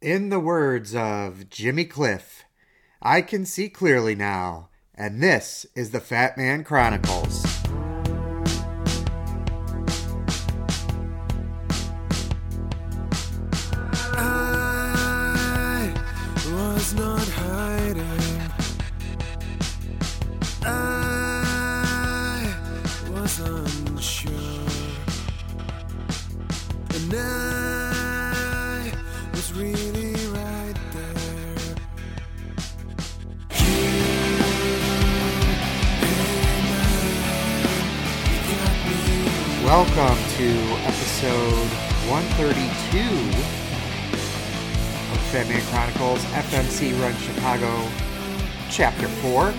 In the words of Jimmy Cliff, I can see clearly now, and this is the Fat Man Chronicles. I was not hiding. I was unsure. And I Welcome to episode 132 of Fat Man Chronicles FMC Run Chicago, Chapter 4.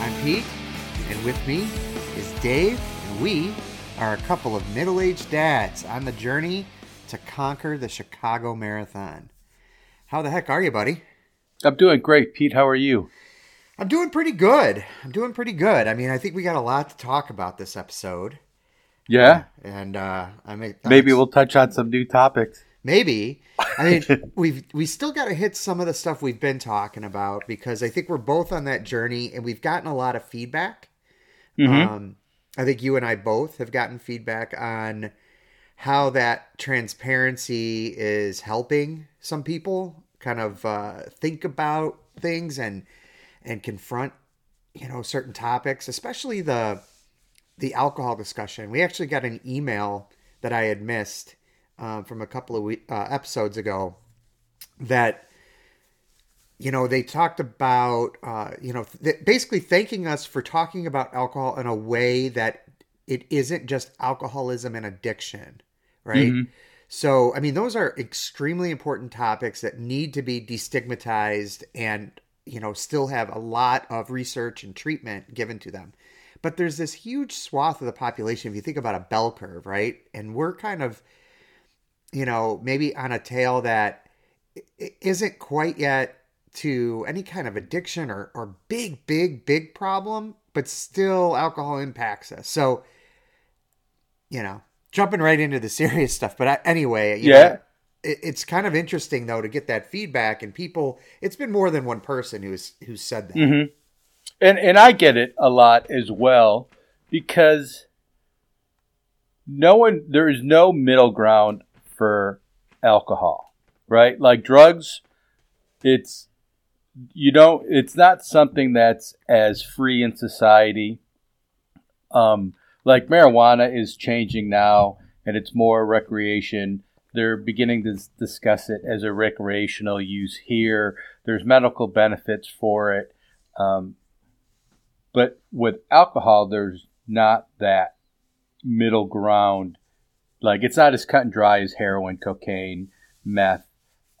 I'm Pete, and with me is Dave, and we are a couple of middle aged dads on the journey to conquer the Chicago Marathon. How the heck are you, buddy? I'm doing great, Pete. How are you? I'm doing pretty good. I'm doing pretty good. I mean, I think we got a lot to talk about this episode. Yeah. And uh, I may, Maybe we'll touch on some new topics. Maybe. I mean, we've we still got to hit some of the stuff we've been talking about because I think we're both on that journey and we've gotten a lot of feedback. Mhm. Um, I think you and I both have gotten feedback on how that transparency is helping some people kind of uh, think about things and and confront you know certain topics, especially the the alcohol discussion. We actually got an email that I had missed uh, from a couple of we- uh, episodes ago that you know they talked about uh, you know th- basically thanking us for talking about alcohol in a way that it isn't just alcoholism and addiction right Mhm. so i mean those are extremely important topics that need to be destigmatized and you know still have a lot of research and treatment given to them but there's this huge swath of the population if you think about a bell curve right? And we're kind of you know maybe on a tail that isn't quite yet to any kind of addiction or, or big big big problem but still alcohol impacts us. So you know jumping right into the serious stuff. But I, anyway you Yeah. know, it, it's kind of interesting though to get that feedback and people it's been more than one person who's who said that. Hmm And and I get it a lot as well because no one there is no middle ground for alcohol, right? Like drugs, it's you don't it's not something that's as free in society. Um, like marijuana is changing now and it's more recreation. They're beginning to discuss it as a recreational use here. There's medical benefits for it. Um, but with alcohol, there's not that middle ground. Like it's not as cut and dry as heroin, cocaine, meth,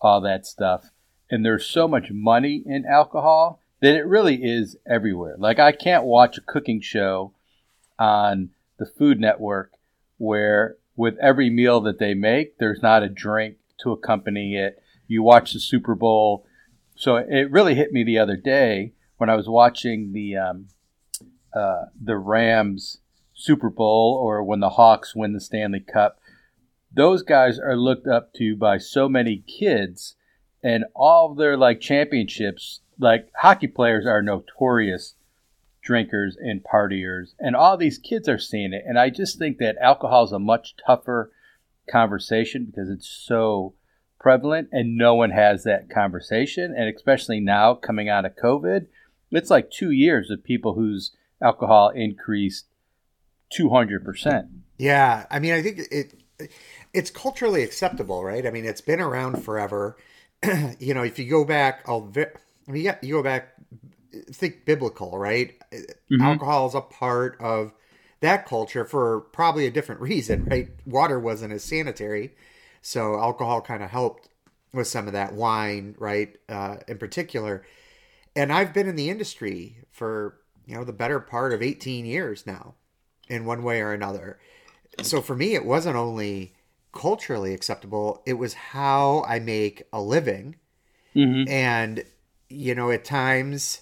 all that stuff. And there's so much money in alcohol that it really is everywhere. Like I can't watch a cooking show on the Food Network where with every meal that they make, there's not a drink to accompany it. You watch the Super Bowl. So it really hit me the other day when I was watching the um, uh, the Rams Super Bowl or when the Hawks win the Stanley Cup. Those guys are looked up to by so many kids, and all their like championships. Like hockey players are notorious drinkers and partiers, and all these kids are seeing it. And I just think that alcohol is a much tougher conversation because it's so prevalent, and no one has that conversation. And especially now, coming out of COVID, it's like two years of people whose alcohol increased two hundred percent. Yeah, I mean, I think it it's culturally acceptable, right? I mean, it's been around forever. you know, if you go back, I'll, I mean, yeah, you go back, think biblical, right? Mhm. Alcohol is a part of that culture for probably a different reason, right? Water wasn't as sanitary, so alcohol kind of helped with some of that wine, right? Uh, in particular, and I've been in the industry for you know the better part of 18 years now in one way or another so for me it wasn't only culturally acceptable it was how i make a living Mm-hmm. and you know at times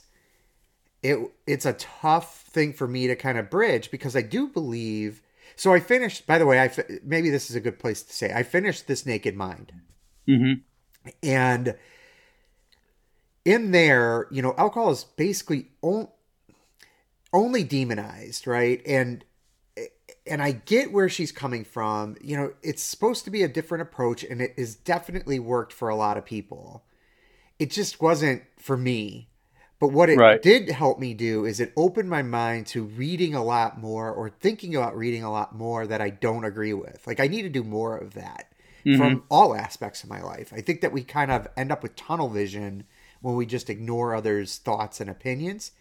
it it's a tough thing for me to kind of bridge because i do believe so i finished by the way i maybe this is a good place to say i finished this naked mind Mm-hmm. And in there, you know, alcohol is basically on, only demonized, right? And and I get where she's coming from. You know, it's supposed to be a different approach, and it has definitely worked for a lot of people. It just wasn't for me. But what it Right. did help me do is it opened my mind to reading a lot more or thinking about reading a lot more that I don't agree with. Like, I need to do more of that from mm-hmm. all aspects of my life. I think that we kind of end up with tunnel vision when we just ignore others' thoughts and opinions.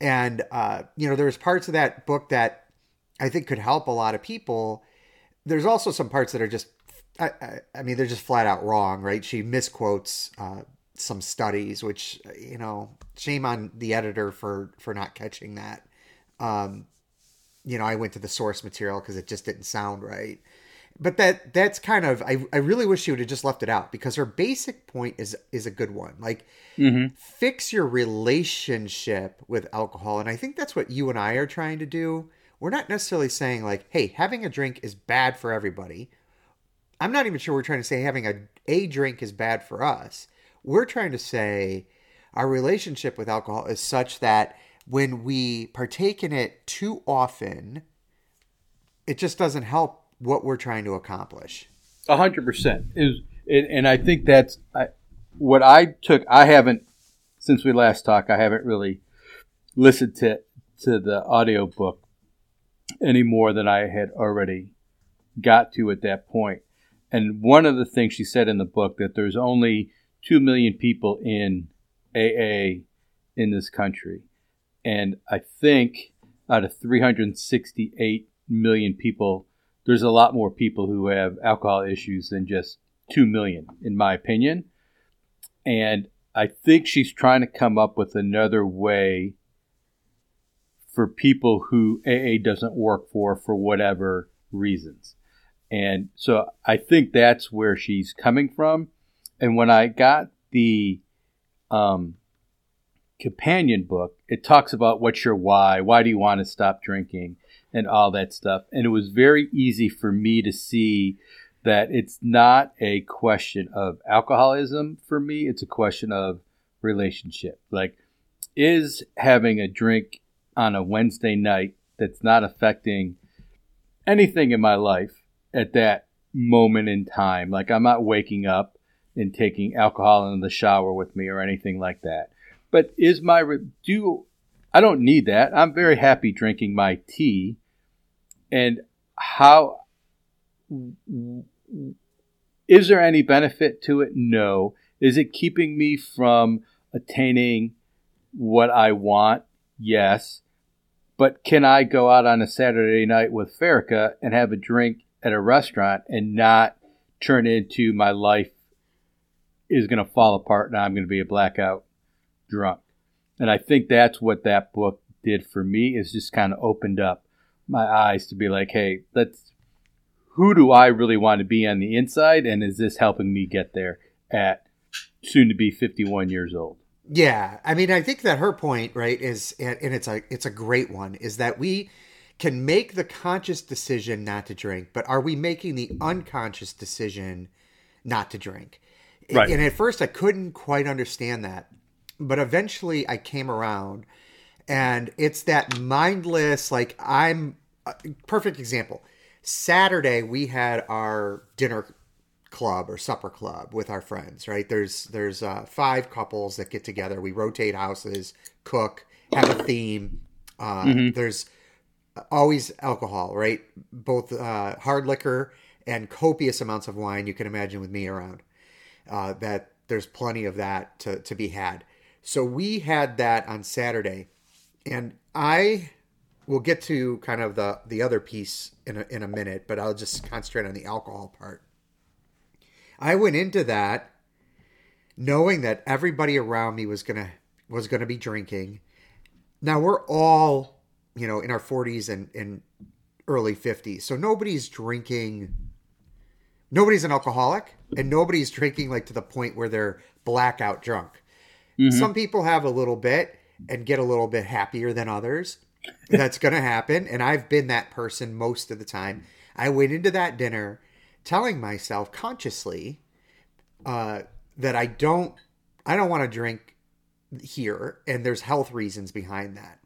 And, uh, you know, there's parts of that book that I think could help a lot of people. There's also some parts that are just, I, I, I mean, they're just flat out wrong, right? She misquotes uh, some studies, which you know, shame on the editor for for not catching that. Um, you know, I went to the source material because it just didn't sound right. But that that's kind of I, I really wish she would have just left it out because her basic point is is a good one. Like mm-hmm. fix your relationship with alcohol. And I think that's what you and I are trying to do. We're not necessarily saying like, hey, having a drink is bad for everybody. I'm not even sure we're trying to say having a, a drink is bad for us. We're trying to say our relationship with alcohol is such that when we partake in it too often, it just doesn't help what we're trying to accomplish. A hundred percent is, and, I think that's I, what I took. I haven't since we last talked. I haven't really listened to to the audio book any more than I had already got to at that point. And one of the things she said in the book that there's only two million people in AA in this country, and I think out of 368 million people, there's a lot more people who have alcohol issues than just 2 million, in my opinion. And I think she's trying to come up with another way for people who AA doesn't work for for whatever reasons. And so I think that's where she's coming from. And when I got the um, companion book, it talks about what's your why, why do you want to stop drinking, and all that stuff. And it was very easy for me to see that it's not a question of alcoholism for me, it's a question of relationship. Like, is having a drink on a Wednesday night that's not affecting anything in my life at that moment in time. Like I'm not waking up and taking alcohol in the shower with me or anything like that. But is my do I don't need that. I'm very happy drinking my tea. And how is there any benefit to it? No. Is it keeping me from attaining what I want? Yes. But can I go out on a Saturday night with Farika and have a drink at a restaurant and not turn into my life is going to fall apart and I'm going to be a blackout drunk? And I think that's what that book did for me is just kind of opened up my eyes to be like, hey, let's who do I really want to be on the inside and is this helping me get there at soon to be 51 years old? Yeah, I mean, I think that her point, right, is and it's a it's a great one, is that we can make the conscious decision not to drink, but are we making the unconscious decision not to drink? Right. And at first, I couldn't quite understand that, but eventually, I came around, and it's that mindless, like I'm perfect example. Saturday, we had our dinner club or supper club with our friends right? There's there's uh, five couples that get together. We rotate houses cook have a theme. Uh, there's always alcohol right? Both uh, hard liquor and copious amounts of wine you can imagine with me around uh, that there's plenty of that to, to be had. So we had that on saturday and i will get to kind of the the other piece in a, in a minute but i'll just concentrate on the alcohol part I went into that knowing that everybody around me was gonna was gonna be drinking. Now we're all, you know, in our forties and, and early fifties, so nobody's drinking. Nobody's an alcoholic, and nobody's drinking like to the point where they're blackout drunk. Mm-hmm. Some people have a little bit and get a little bit happier than others. That's going to happen, and I've been that person most of the time. I went into that dinner telling myself consciously, uh, that I don't I don't want to drink here and there's health reasons behind that.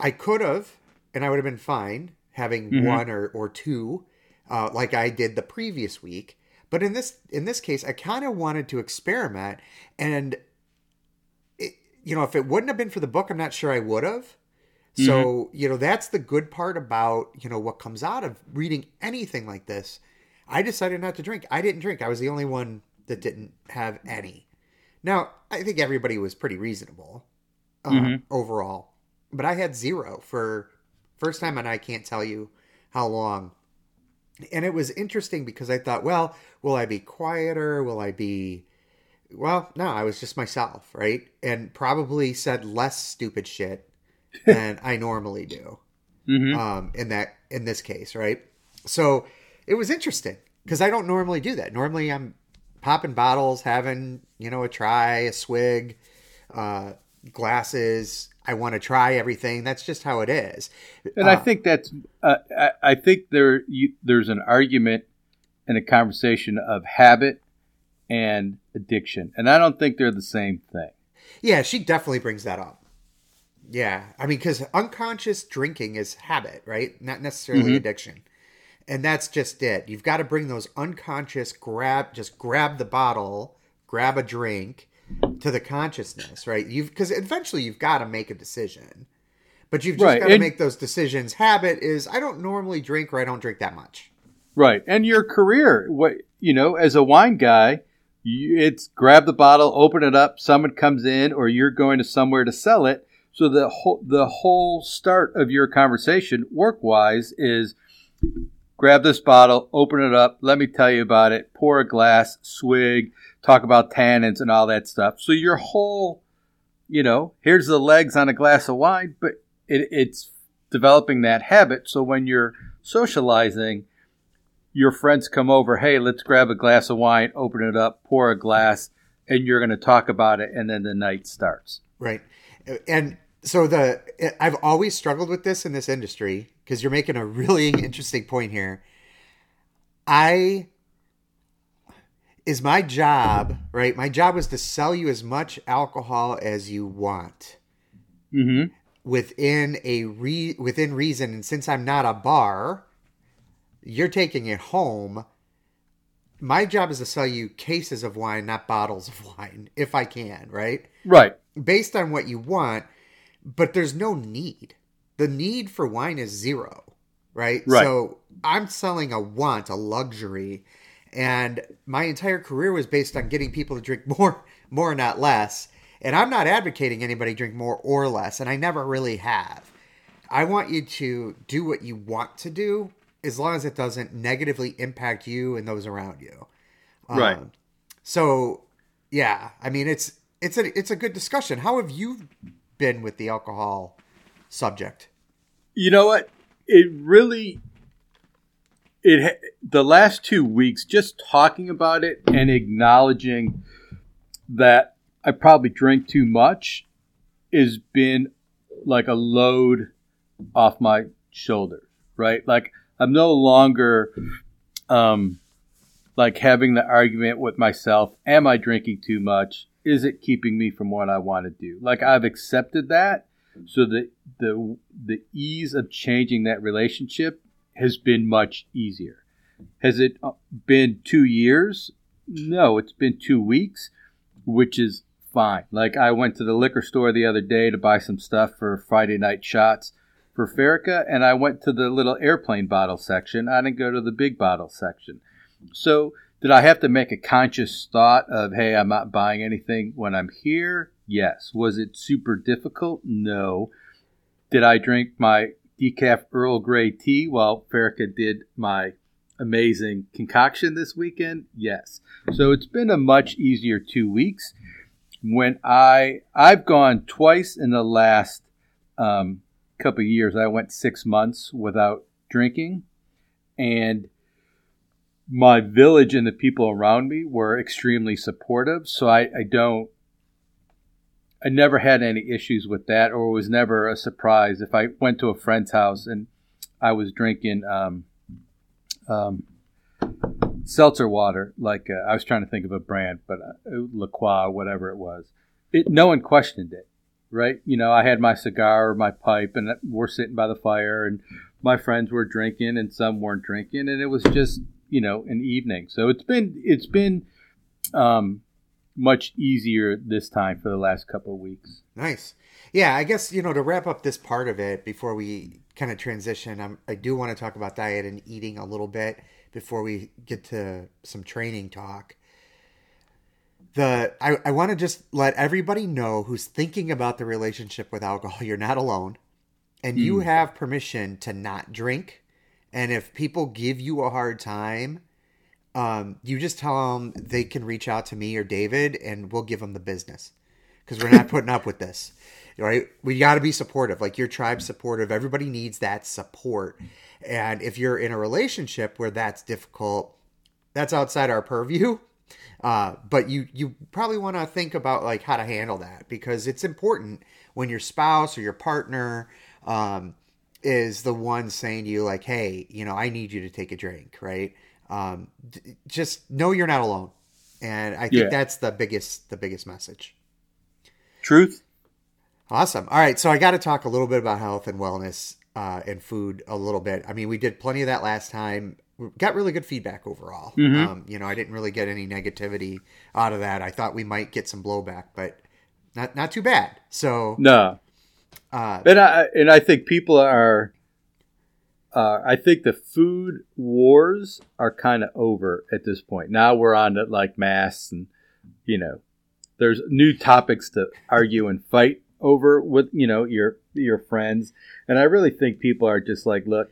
I could have and I would have been fine having Mhm. one or or two uh, like I did the previous week. But in this in this case, I kind of wanted to experiment, and you know, if it wouldn't have been for the book, I'm not sure I would have. So you know, that's the good part about you know what comes out of reading anything like this. I decided not to drink. I didn't drink. I was the only one that didn't have any. Now, I think everybody was pretty reasonable uh, Mhm. overall, but I had zero for first time, and I can't tell you how long and it was interesting because I thought, well, will I be quieter? Will I be well, no, I was just myself, right? And probably said less stupid shit than I normally do. hmm Um in that in this case, right? So it was interesting because I don't normally do that. Normally I'm popping bottles, having, you know, a try, a swig, uh glasses. I want to try everything. That's just how it is. And I Uh, think that's uh, I, I think there you, there's an argument and a conversation of habit and addiction, and I don't think they're the same thing. Yeah, she definitely brings that up. Yeah, I mean, because unconscious drinking is habit, right? Not necessarily Mhm. addiction, and that's just it. You've got to bring those unconscious grab, just grab the bottle, grab a drink, to the consciousness, right? You've because eventually you've got to make a decision, but you've just Right, got to and- make those decisions. Habit is I don't normally drink or I don't drink that much. Right, and your career, what you know, as a wine guy, it's grab the bottle, open it up, someone comes in, or you're going to somewhere to sell it. So the whole the whole start of your conversation, work wise, is grab this bottle, open it up, let me tell you about it, pour a glass, swig, talk about tannins and all that stuff. So your whole, you know, here's the legs on a glass of wine, but it, it's developing that habit. So when you're socializing, your friends come over, hey, let's grab a glass of wine, open it up, pour a glass, and you're going to talk about it, and then the night starts. Right. And so the I've always struggled with this in this industry because you're making a really interesting point here. I is my job, right? My job was to sell you as much alcohol as you want Mm-hmm. within a re within reason and since I'm not a bar, you're taking it home. My job is to sell you cases of wine, not bottles of wine, if I can, right? Right. based on what you want, but there's no need. The need for wine is zero, right? Right. So I'm selling a want, a luxury, and my entire career was based on getting people to drink more, more not less. And I'm not advocating anybody drink more or less, and I never really have. I want you to do what you want to do as long as it doesn't negatively impact you and those around you. Right. Um, so, yeah, I mean it's it's a it's a good discussion. How have you been with the alcohol subject? You know what? It really it the last 2 weeks just talking about it and acknowledging that I probably drink too much has been like a load off my shoulders, right? Like I'm no longer um like having the argument with myself, am I drinking too much? Is it keeping me from what I want to do? Like I've accepted that so the the the ease of changing that relationship has been much easier. Has it uh, been 2 years? No, it's been 2 weeks, which is fine. Like I went to the liquor store the other day to buy some stuff for Friday night shots for Ferica, and I went to the little airplane bottle section. I didn't go to the big bottle section. So, did I have to make a conscious thought of, hey, I'm not buying anything when I'm here? Yes. Was it super difficult? No. Did I drink my decaf Earl Grey tea while Ferica did my amazing concoction this weekend? Yes. So, it's been a much easier two weeks. When I I've gone twice in the last um, couple years. I went six months without drinking, and my village and the people around me were extremely supportive. So I, I don't, I never had any issues with that, or it was never a surprise if I went to a friend's house and I was drinking um, um, seltzer water, like uh, I was trying to think of a brand, but uh, La Croix, whatever it was, it, no one questioned it, right? You know, I had my cigar or my pipe, and we're sitting by the fire, and my friends were drinking, and some weren't drinking, and it was just you know an evening. So it's been it's been um, much easier this time for the last couple of weeks. Nice. Yeah, I guess you know to wrap up this part of it before we kind of transition. I'm, I do want to talk about diet and eating a little bit before we get to some training talk. The I, I want to just let everybody know who's thinking about the relationship with alcohol. You're not alone, and you have permission to not drink. And if people give you a hard time, um, you just tell them they can reach out to me or David, and we'll give them the business because we're not putting up with this. Right? We got to be supportive. Like your tribe's supportive. Everybody needs that support. And if you're in a relationship where that's difficult, that's outside our purview. Uh, but you you probably want to think about like how to handle that because it's important when your spouse or your partner um, is the one saying to you like, "Hey, you know, I need you to take a drink," right? Um, d- just know you're not alone, and I think Yeah. that's the biggest the biggest message. Truth. Awesome. All right, so I got to talk a little bit about health and wellness uh, and food a little bit. I mean, we did plenty of that last time. We Got really good feedback overall. Um, you know, I didn't really get any negativity out of that. I thought we might get some blowback, but not not too bad. So, No, uh, and I and I think people are. Uh, I think the food wars are kind of over at this point. Now we're on to like masks and you know, there's new topics to argue and fight over with you know your your friends, and I really think people are just like, look,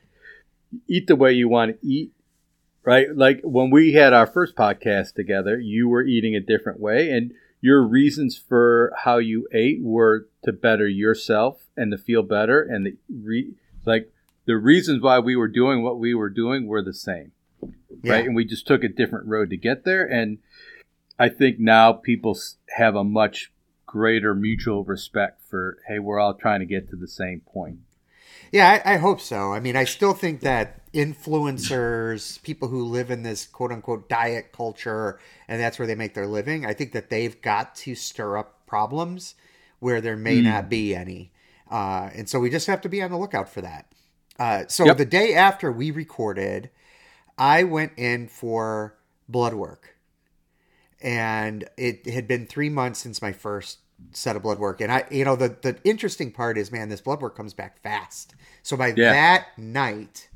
eat the way you want to eat, right? Like when we had our first podcast together, you were eating a different way, and your reasons for how you ate were to better yourself and to feel better, and the re- like the reasons why we were doing what we were doing were the same, yeah. right? And we just took a different road to get there, and I think now people have a much greater mutual respect for hey, we're all trying to get to the same point. Yeah, I, I hope so. I mean, I still think that influencers, people who live in this quote unquote diet culture, and that's where they make their living, I think that they've got to stir up problems where there may not be any. Uh, and so we just have to be on the lookout for that. Uh, so Yep. the day after we recorded, I went in for blood work. And it had been three months since my first set of blood work. And I, you know, the, the interesting part is, man, this blood work comes back fast. So by Yeah. that night,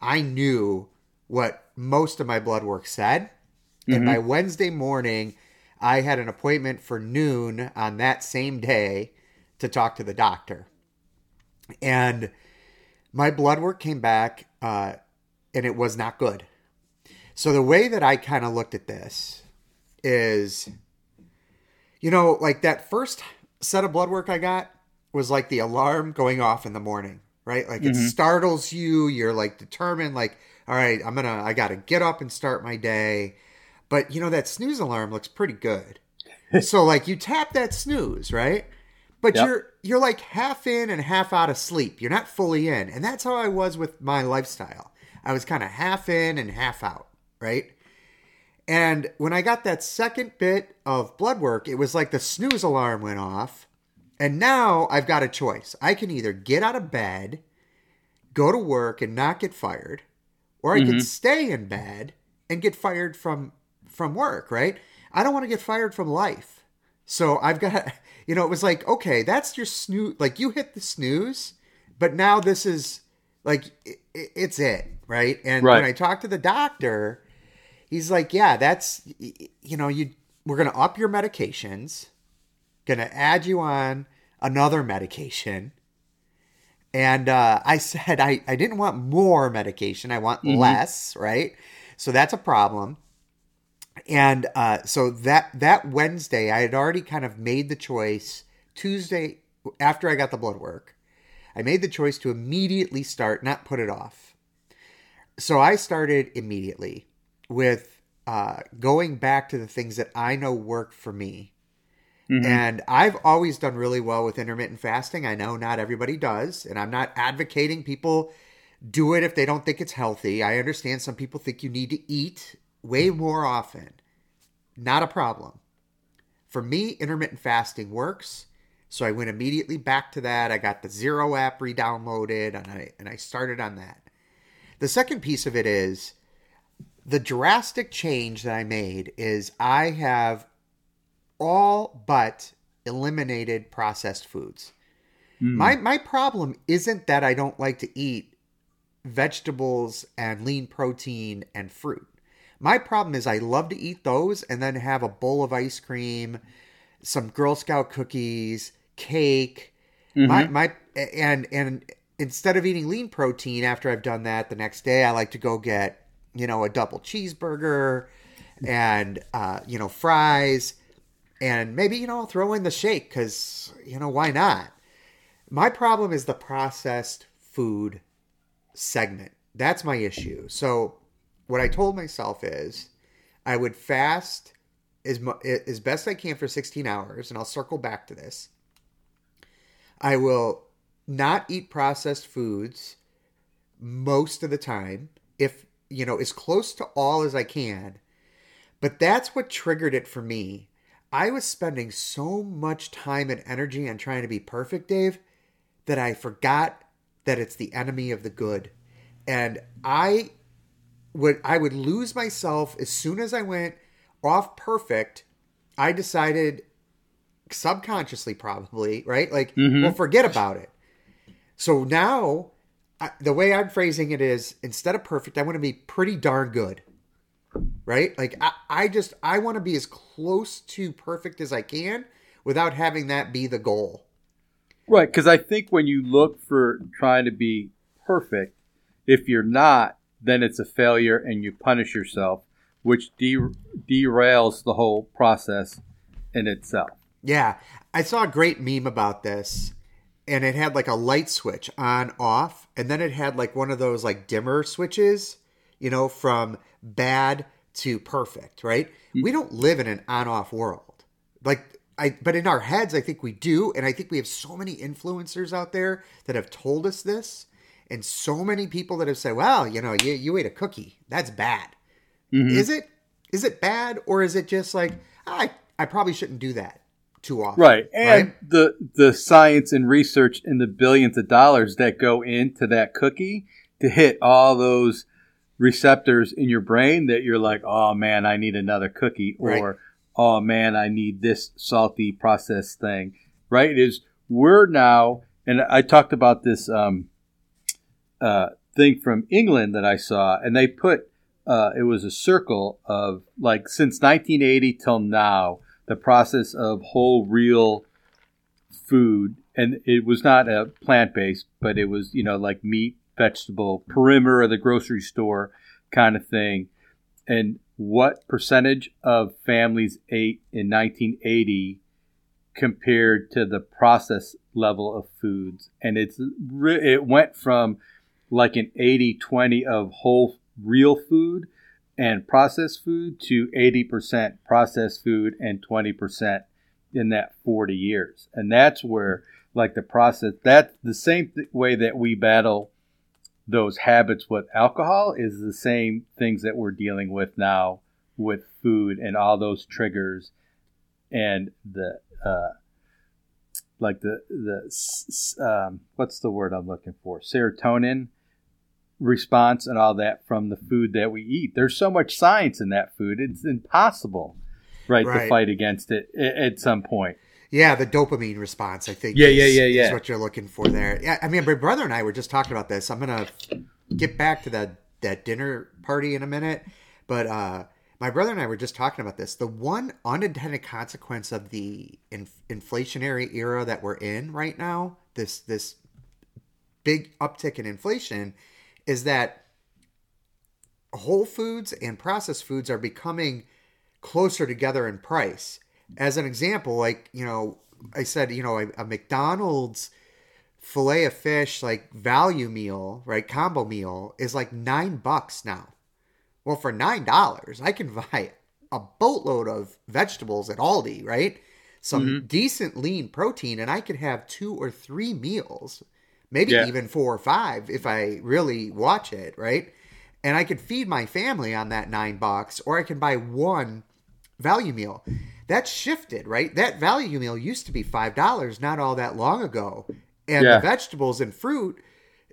I knew what most of my blood work said. And by Wednesday morning, I had an appointment for noon on that same day to talk to the doctor. And my blood work came back uh, and it was not good. So the way that I kind of looked at this is, you know, like that first set of blood work I got was like the alarm going off in the morning, right? Like it mm-hmm. startles you. You're like determined, like, all right, I'm gonna, I gotta get up and start my day. But you know that snooze alarm looks pretty good. so like you tap that snooze, right? But Yep. you're you're like half in and half out of sleep. You're not fully in. And that's how I was with my lifestyle. I was kind of half in and half out, right? And when I got that second bit of blood work, it was like the snooze alarm went off. And now I've got a choice. I can either get out of bed, go to work and not get fired, or I can mm-hmm. stay in bed and get fired from from work, right? I don't want to get fired from life. So I've got you know, it was like, okay, that's your snooze like you hit the snooze, but now this is like i i- it's it, right? And Right. when I talked to the doctor, he's like, yeah, that's you know, you we're going to up your medications, going to add you on another medication. And uh, I said I, I didn't want more medication. I want less, right? So that's a problem. And uh, so that that Wednesday, I had already kind of made the choice. Tuesday, after I got the blood work, I made the choice to immediately start, not put it off. So I started immediately with uh, going back to the things that I know work for me. Mm-hmm. And I've always done really well with intermittent fasting. I know not everybody does, and I'm not advocating people do it if they don't think it's healthy. I understand some people think you need to eat way more often. Not a problem. For me, intermittent fasting works. So I went immediately back to that. I got the Zero app re-downloaded and I and I started on that. The second piece of it is the drastic change that I made is I have all but eliminated processed foods. My my problem isn't that I don't like to eat vegetables and lean protein and fruit. My problem is I love to eat those and then have a bowl of ice cream, some Girl Scout cookies, cake. My my and and instead of eating lean protein after I've done that the next day, I like to go get, you know, a double cheeseburger and uh, you know, fries and maybe, you know, I'll throw in the shake cuz you know, why not? My problem is the processed food segment. That's my issue. So what I told myself is I would fast as as best I can for 16 hours and I'll circle back to this. I will not eat processed foods most of the time if you know as close to all as I can. But that's what triggered it for me. I was spending so much time and energy on trying to be perfect, Dave, that I forgot that it's the enemy of the good. And I would I would lose myself as soon as I went off perfect. I decided subconsciously probably, right? Like, mm-hmm. well, forget about it. So now I, the way I'm phrasing it is instead of perfect, I want to be pretty darn good. Right? Like I, I just I want to be as close to perfect as I can without having that be the goal. Right, because I think when you look for trying to be perfect, if you're not, then it's a failure and you punish yourself, which de- derails the whole process in itself. Yeah, I saw a great meme about this, and it had like a light switch on off, and then it had like one of those like dimmer switches, you know, from bad to perfect, right? Mm. We don't live in an on off world. Like I but in our heads I think we do, and I think we have so many influencers out there that have told us this, and so many people that have said, Well, you know, you, you ate a cookie. That's bad. Mm-hmm. Is it is it bad or is it just like ah, I I probably shouldn't do that too often? Right, and right? the the science and research and the billions of dollars that go into that cookie to hit all those receptors in your brain that you're like, oh man, I need another cookie, or oh man, I need this salty processed thing. Right? It is we're now, and I talked about this um, uh, thing from England that I saw, and they put uh, it was a circle of like since 1980 till now, the process of whole real food, and it was not a plant based, but it was you know like meat, vegetable, perimeter of the grocery store kind of thing, and what percentage of families ate in 1980 compared to the process level of foods? And it's it went from like an 80-20 of whole real food and processed food to 80% processed food and 20% in that 40 years. And that's where like the process that's the same th- way that we battle those habits with alcohol is the same things that we're dealing with now with food and all those triggers and the uh, like the the um, what's the word I'm looking for serotonin response and all that from the food that we eat. There's so much science in that food; it's impossible, right, to fight against it at some point. Yeah, the dopamine response, I think. Yeah, is, yeah, yeah, Is what you're looking for there. Yeah, I mean, my brother and I were just talking about this. I'm gonna get back to that that dinner party in a minute, but uh, my brother and I were just talking about this. The one unintended consequence of the in, inflationary era that we're in right now, this this big uptick in inflation, is that whole foods and processed foods are becoming closer together in price. As an example, like, you know, I said, you know, a, a McDonald's filet of fish, like value meal, right? Combo meal is like nine bucks now. Well, for nine dollars, I can buy a boatload of vegetables at Aldi, right? Some mm-hmm. decent lean protein, and I could have two or three meals, maybe Yeah. even four or five if I really watch it, right? and I could feed my family on that nine bucks, or I can buy one value meal. That shifted, right? That value meal used to be five dollars not all that long ago, and Yeah. the vegetables and fruit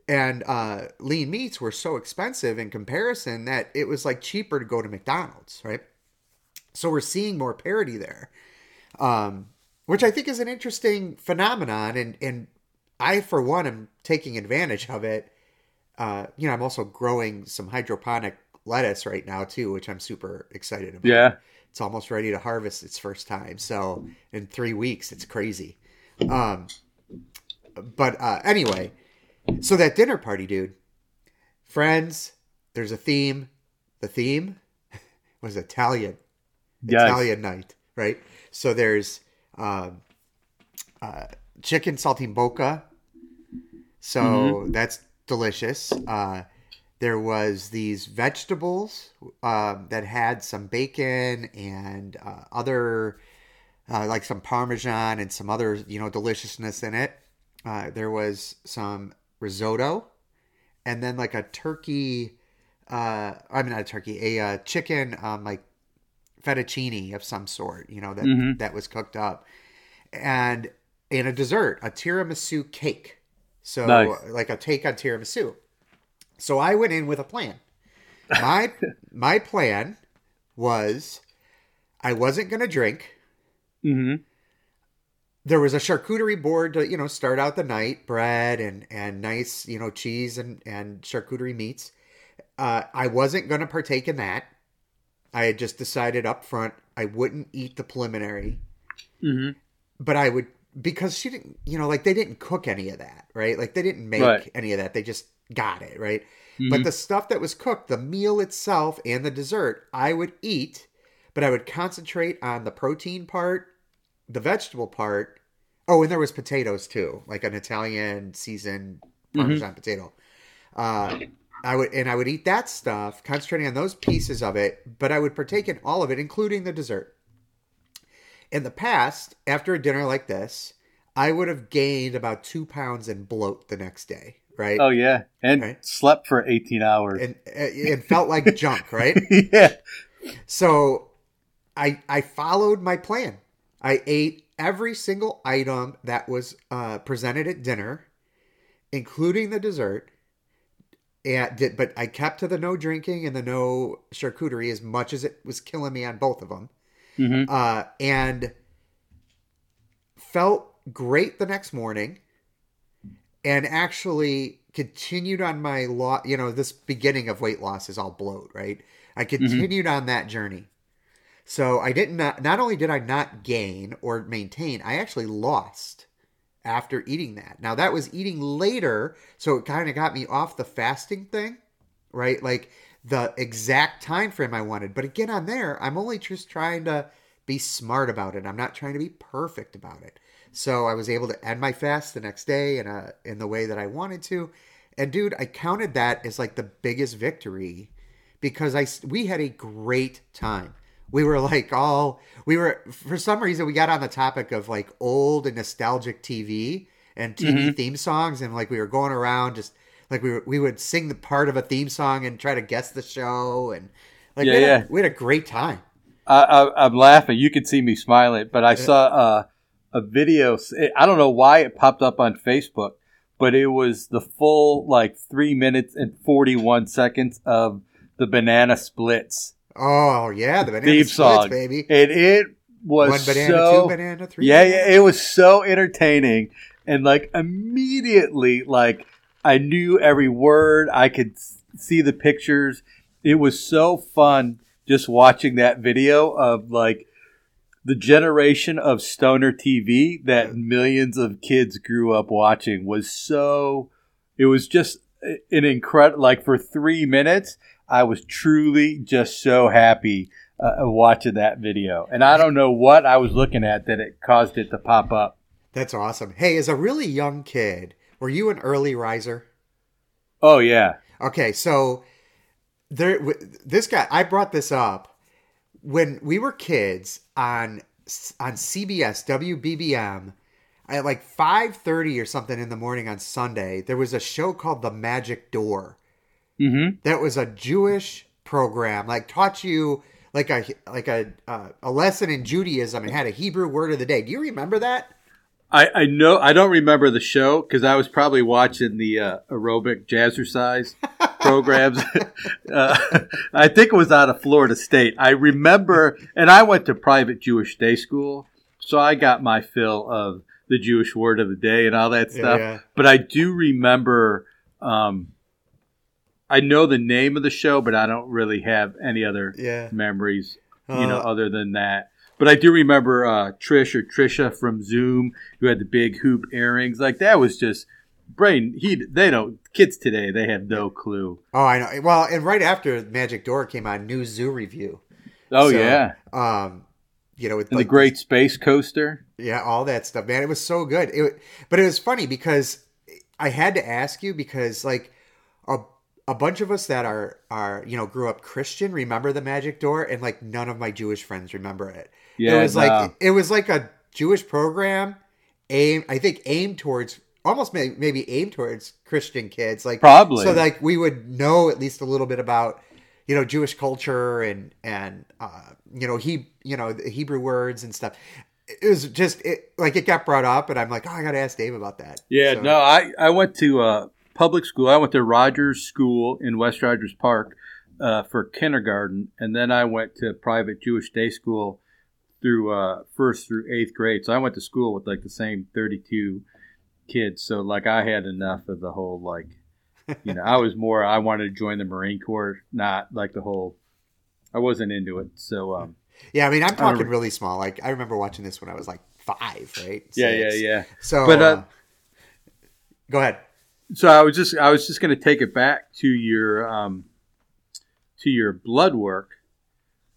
and uh, lean meats were so expensive in comparison that it was like cheaper to go to McDonald's, right? So we're seeing more parity there, um, which I think is an interesting phenomenon, and and I for one am taking advantage of it. Uh, you know, I'm also growing some hydroponic lettuce right now too, which I'm super excited about. Yeah. It's almost ready to harvest its first time. So in three weeks, it's crazy. Um, but uh, anyway, so that dinner party, dude, friends. There's a theme. The theme was Italian. Yes. Italian night, right? So there's um, uh, chicken saltimbocca. So Mm-hmm. that's delicious. Uh, there was these vegetables um, that had some bacon and uh, other, uh, like some parmesan and some other, you know, deliciousness in it. Uh, there was some risotto, and then like a turkey. Uh, I mean, not a turkey, a uh, chicken, um, like fettuccine of some sort, you know, that Mhm. that was cooked up. And in a dessert, a tiramisu cake. So Nice. like a take on tiramisu. So I went in with a plan. My my plan was I wasn't going to drink. hmm There was a charcuterie board to, you know, start out the night, bread and and nice, you know, cheese and and charcuterie meats. Uh, I wasn't going to partake in that. I had just decided up front I wouldn't eat the preliminary, hmm but I would because she didn't, you know, like they didn't cook any of that, right? Like they didn't make Right. any of that. They just got it, right? Mhm. But the stuff that was cooked, the meal itself and the dessert, I would eat, but I would concentrate on the protein part, the vegetable part. Oh, and there was potatoes too, like an Italian seasoned Parmesan potato. Uh, I would and I would eat that stuff, concentrating on those pieces of it, but I would partake in all of it, including the dessert. In the past, after a dinner like this, I would have gained about two pounds in bloat the next day, right? Oh yeah, and Right. slept for eighteen hours. And uh, it felt like junk, right? yeah. So I I followed my plan. I ate every single item that was uh, presented at dinner, including the dessert. And did, but I kept to the no drinking and the no charcuterie as much as it was killing me on both of them. hmm Uh, and felt great the next morning and actually continued on my law you know this beginning of weight loss is all bloat right? I mm-hmm. continued on that journey. So i didn't not, not only did i not gain or maintain i actually lost after eating that. Now that was eating later so it kind of got me off the fasting thing right? Like the exact time frame i wanted. But again on there i'm only just trying to be smart about it. I'm not trying to be perfect about it so i was able to end my fast the next day in a in the way that i wanted to. And dude i counted that as like the biggest victory because i we had a great time. We were like all we were for some reason we got on the topic of like old and nostalgic tv and tv theme songs and like we were going around just like we were, we would sing the part of a theme song and try to guess the show and like Yeah, we, had yeah. A, we had a great time. I, I, I'm laughing. You can see me smiling, but I saw uh, a video. Eh, I don't know why it popped up on Facebook, but it was the full like three minutes and 41 seconds of the Banana Splits oh yeah the banana splits, song, baby and it was one banana so two banana three yeah, banana. yeah, it was so entertaining, and like immediately, like I knew every word. I could see the pictures. It was so fun just watching that video of like the generation of stoner TV that millions of kids grew up watching was so. It was just an incredible. Like for three minutes, I was truly just so happy uh, watching that video, and I don't know what I was looking at that it caused it to pop up. that's awesome hey as a really young kid were you an early riser Oh yeah, Okay, so there, this guy, I brought this up when we were kids on on CBS WBBM at like five thirty or something in the morning on Sunday. There was a show called The Magic Door, Mm-hmm. that was a Jewish program, like taught you like a like a uh, a lesson in Judaism and had a Hebrew word of the day. Do you remember that? I, I know I don't remember the show because I was probably watching the uh, aerobic jazzercise programs. uh, I think it was out of Florida State. I remember, and I went to private Jewish day school, so I got my fill of the Jewish word of the day and all that stuff. Yeah. But I do remember. Um, I know the name of the show, but I don't really have any other Yeah. memories, you know, Uh, other than that. But I do remember uh, Trish or Trisha from Zoom who had the big hoop earrings. Like that was just brain. He they don't kids today. They have no clue. Oh, I know. Well, and right after Magic Door came on, New Zoo Revue. Oh So, yeah, Um, you know, with like, the Great Space Coaster. yeah, all that stuff, man. It was so good. It, but it was funny because I had to ask you because like a a bunch of us that are are you know grew up Christian remember the Magic Door, and like none of my Jewish friends remember it. Yeah, it was no. like it was like a Jewish program aim I think aimed towards almost may, maybe aimed towards Christian kids like Probably. so like we would know at least a little bit about you know Jewish culture and and uh, you know he you know the Hebrew words and stuff. It was just it like it got brought up and I'm like oh I got to ask Dave about that. Yeah, So- no, I, I went to uh, public school. I went to Rogers School in West Rogers Park uh, for kindergarten, and then I went to private Jewish day school through uh, first through eighth grade. So I went to school with like the same thirty-two kids. So like I had enough of the whole like, you know, I was more I wanted to join the Marine Corps, not like the whole. I wasn't into it. So um, Yeah, I mean I'm talking remember- really small. Like I remember watching this when I was like five, right? yeah, yeah, yeah. So, But, uh, uh, go ahead. So I was just I was just going to take it back to your um, to your blood work.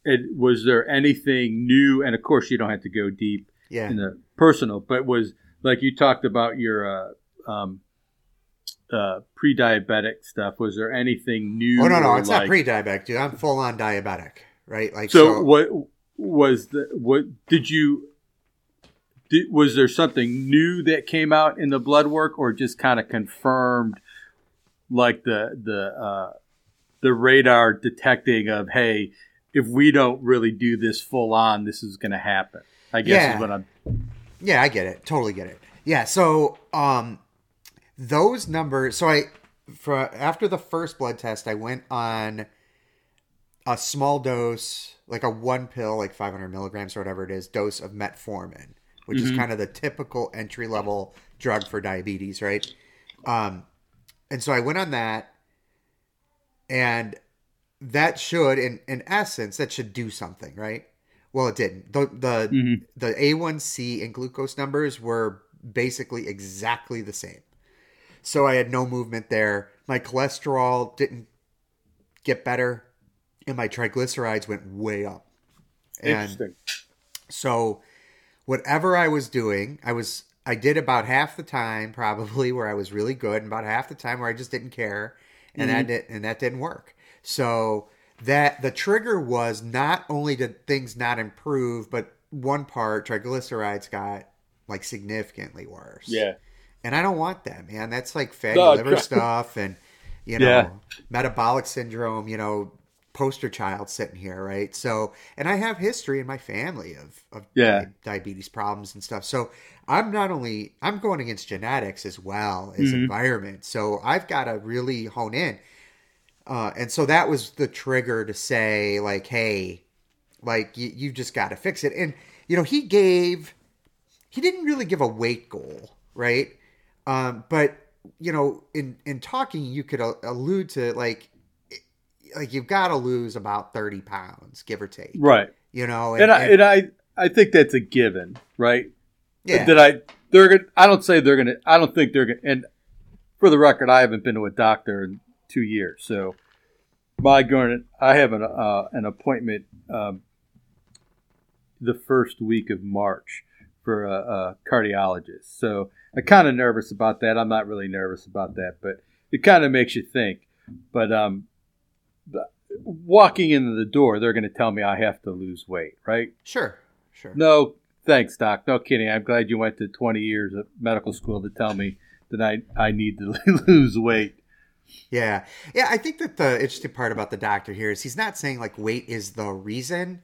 It, was there anything new? And of course, you don't have to go deep Yeah, in the personal, but was like you talked about your uh, um, uh, pre-diabetic stuff. Was there anything new? Oh no, no, it's like- not pre-diabetic, dude. I'm full on diabetic, right? Like So, what was the what did you? Did, was there something new that came out in the blood work, or just kind of confirmed, like the the uh, the radar detecting of hey, if we don't really do this full on, this is going to happen. I guess Yeah. is what I'm. Yeah, I get it. Totally get it. Yeah, so um those numbers so I for after the first blood test I went on a small dose, like a one pill, like 500 milligrams or whatever it is, dose of metformin, which is kind of the typical entry level drug for diabetes, right? Um, and so I went on that, and that should, in in essence, that should do something, right? Well, it didn't. The the Mhm. the A1C and glucose numbers were basically exactly the same. So I had no movement there. My cholesterol didn't get better, and my triglycerides went way up. And Interesting. so whatever I was doing, I was I did about half the time probably where I was really good, and about half the time where I just didn't care, and that did, and that didn't work. So that the trigger was not only did things not improve, but one part triglycerides got like significantly worse. Yeah. And I don't want that, man. That's like fatty No, liver stuff and you know, Yeah. metabolic syndrome, you know, poster child sitting here, right? So, and I have history in my family of of Yeah. diabetes problems and stuff. So, I'm not only I'm going against genetics as well as Mhm. environment. So, I've got to really hone in. Uh, and so that was the trigger to say like, hey, like you, you just got to fix it. And you know, he gave he didn't really give a weight goal, right? Um, but you know, in in talking, you could a- allude to like like you've got to lose about thirty pounds, give or take. Right. You know, And, I and I I think that's a given, right? yeah, That I they're gonna. I don't say they're gonna. I don't think they're gonna. And for the record, I haven't been to a doctor in two years, so my going. I have an uh, an appointment um, the first week of March for a, a cardiologist. So I'm kind of nervous about that. I'm not really nervous about that, but it kind of makes you think. But um, the- walking into the door, they're going to tell me I have to lose weight, right? sure, sure. No, thanks, Doc. No kidding. I'm glad you went to 20 years of medical school to tell me that I, I need to lose weight. Yeah. Yeah, I think that the interesting part about the doctor here is he's not saying like weight is the reason.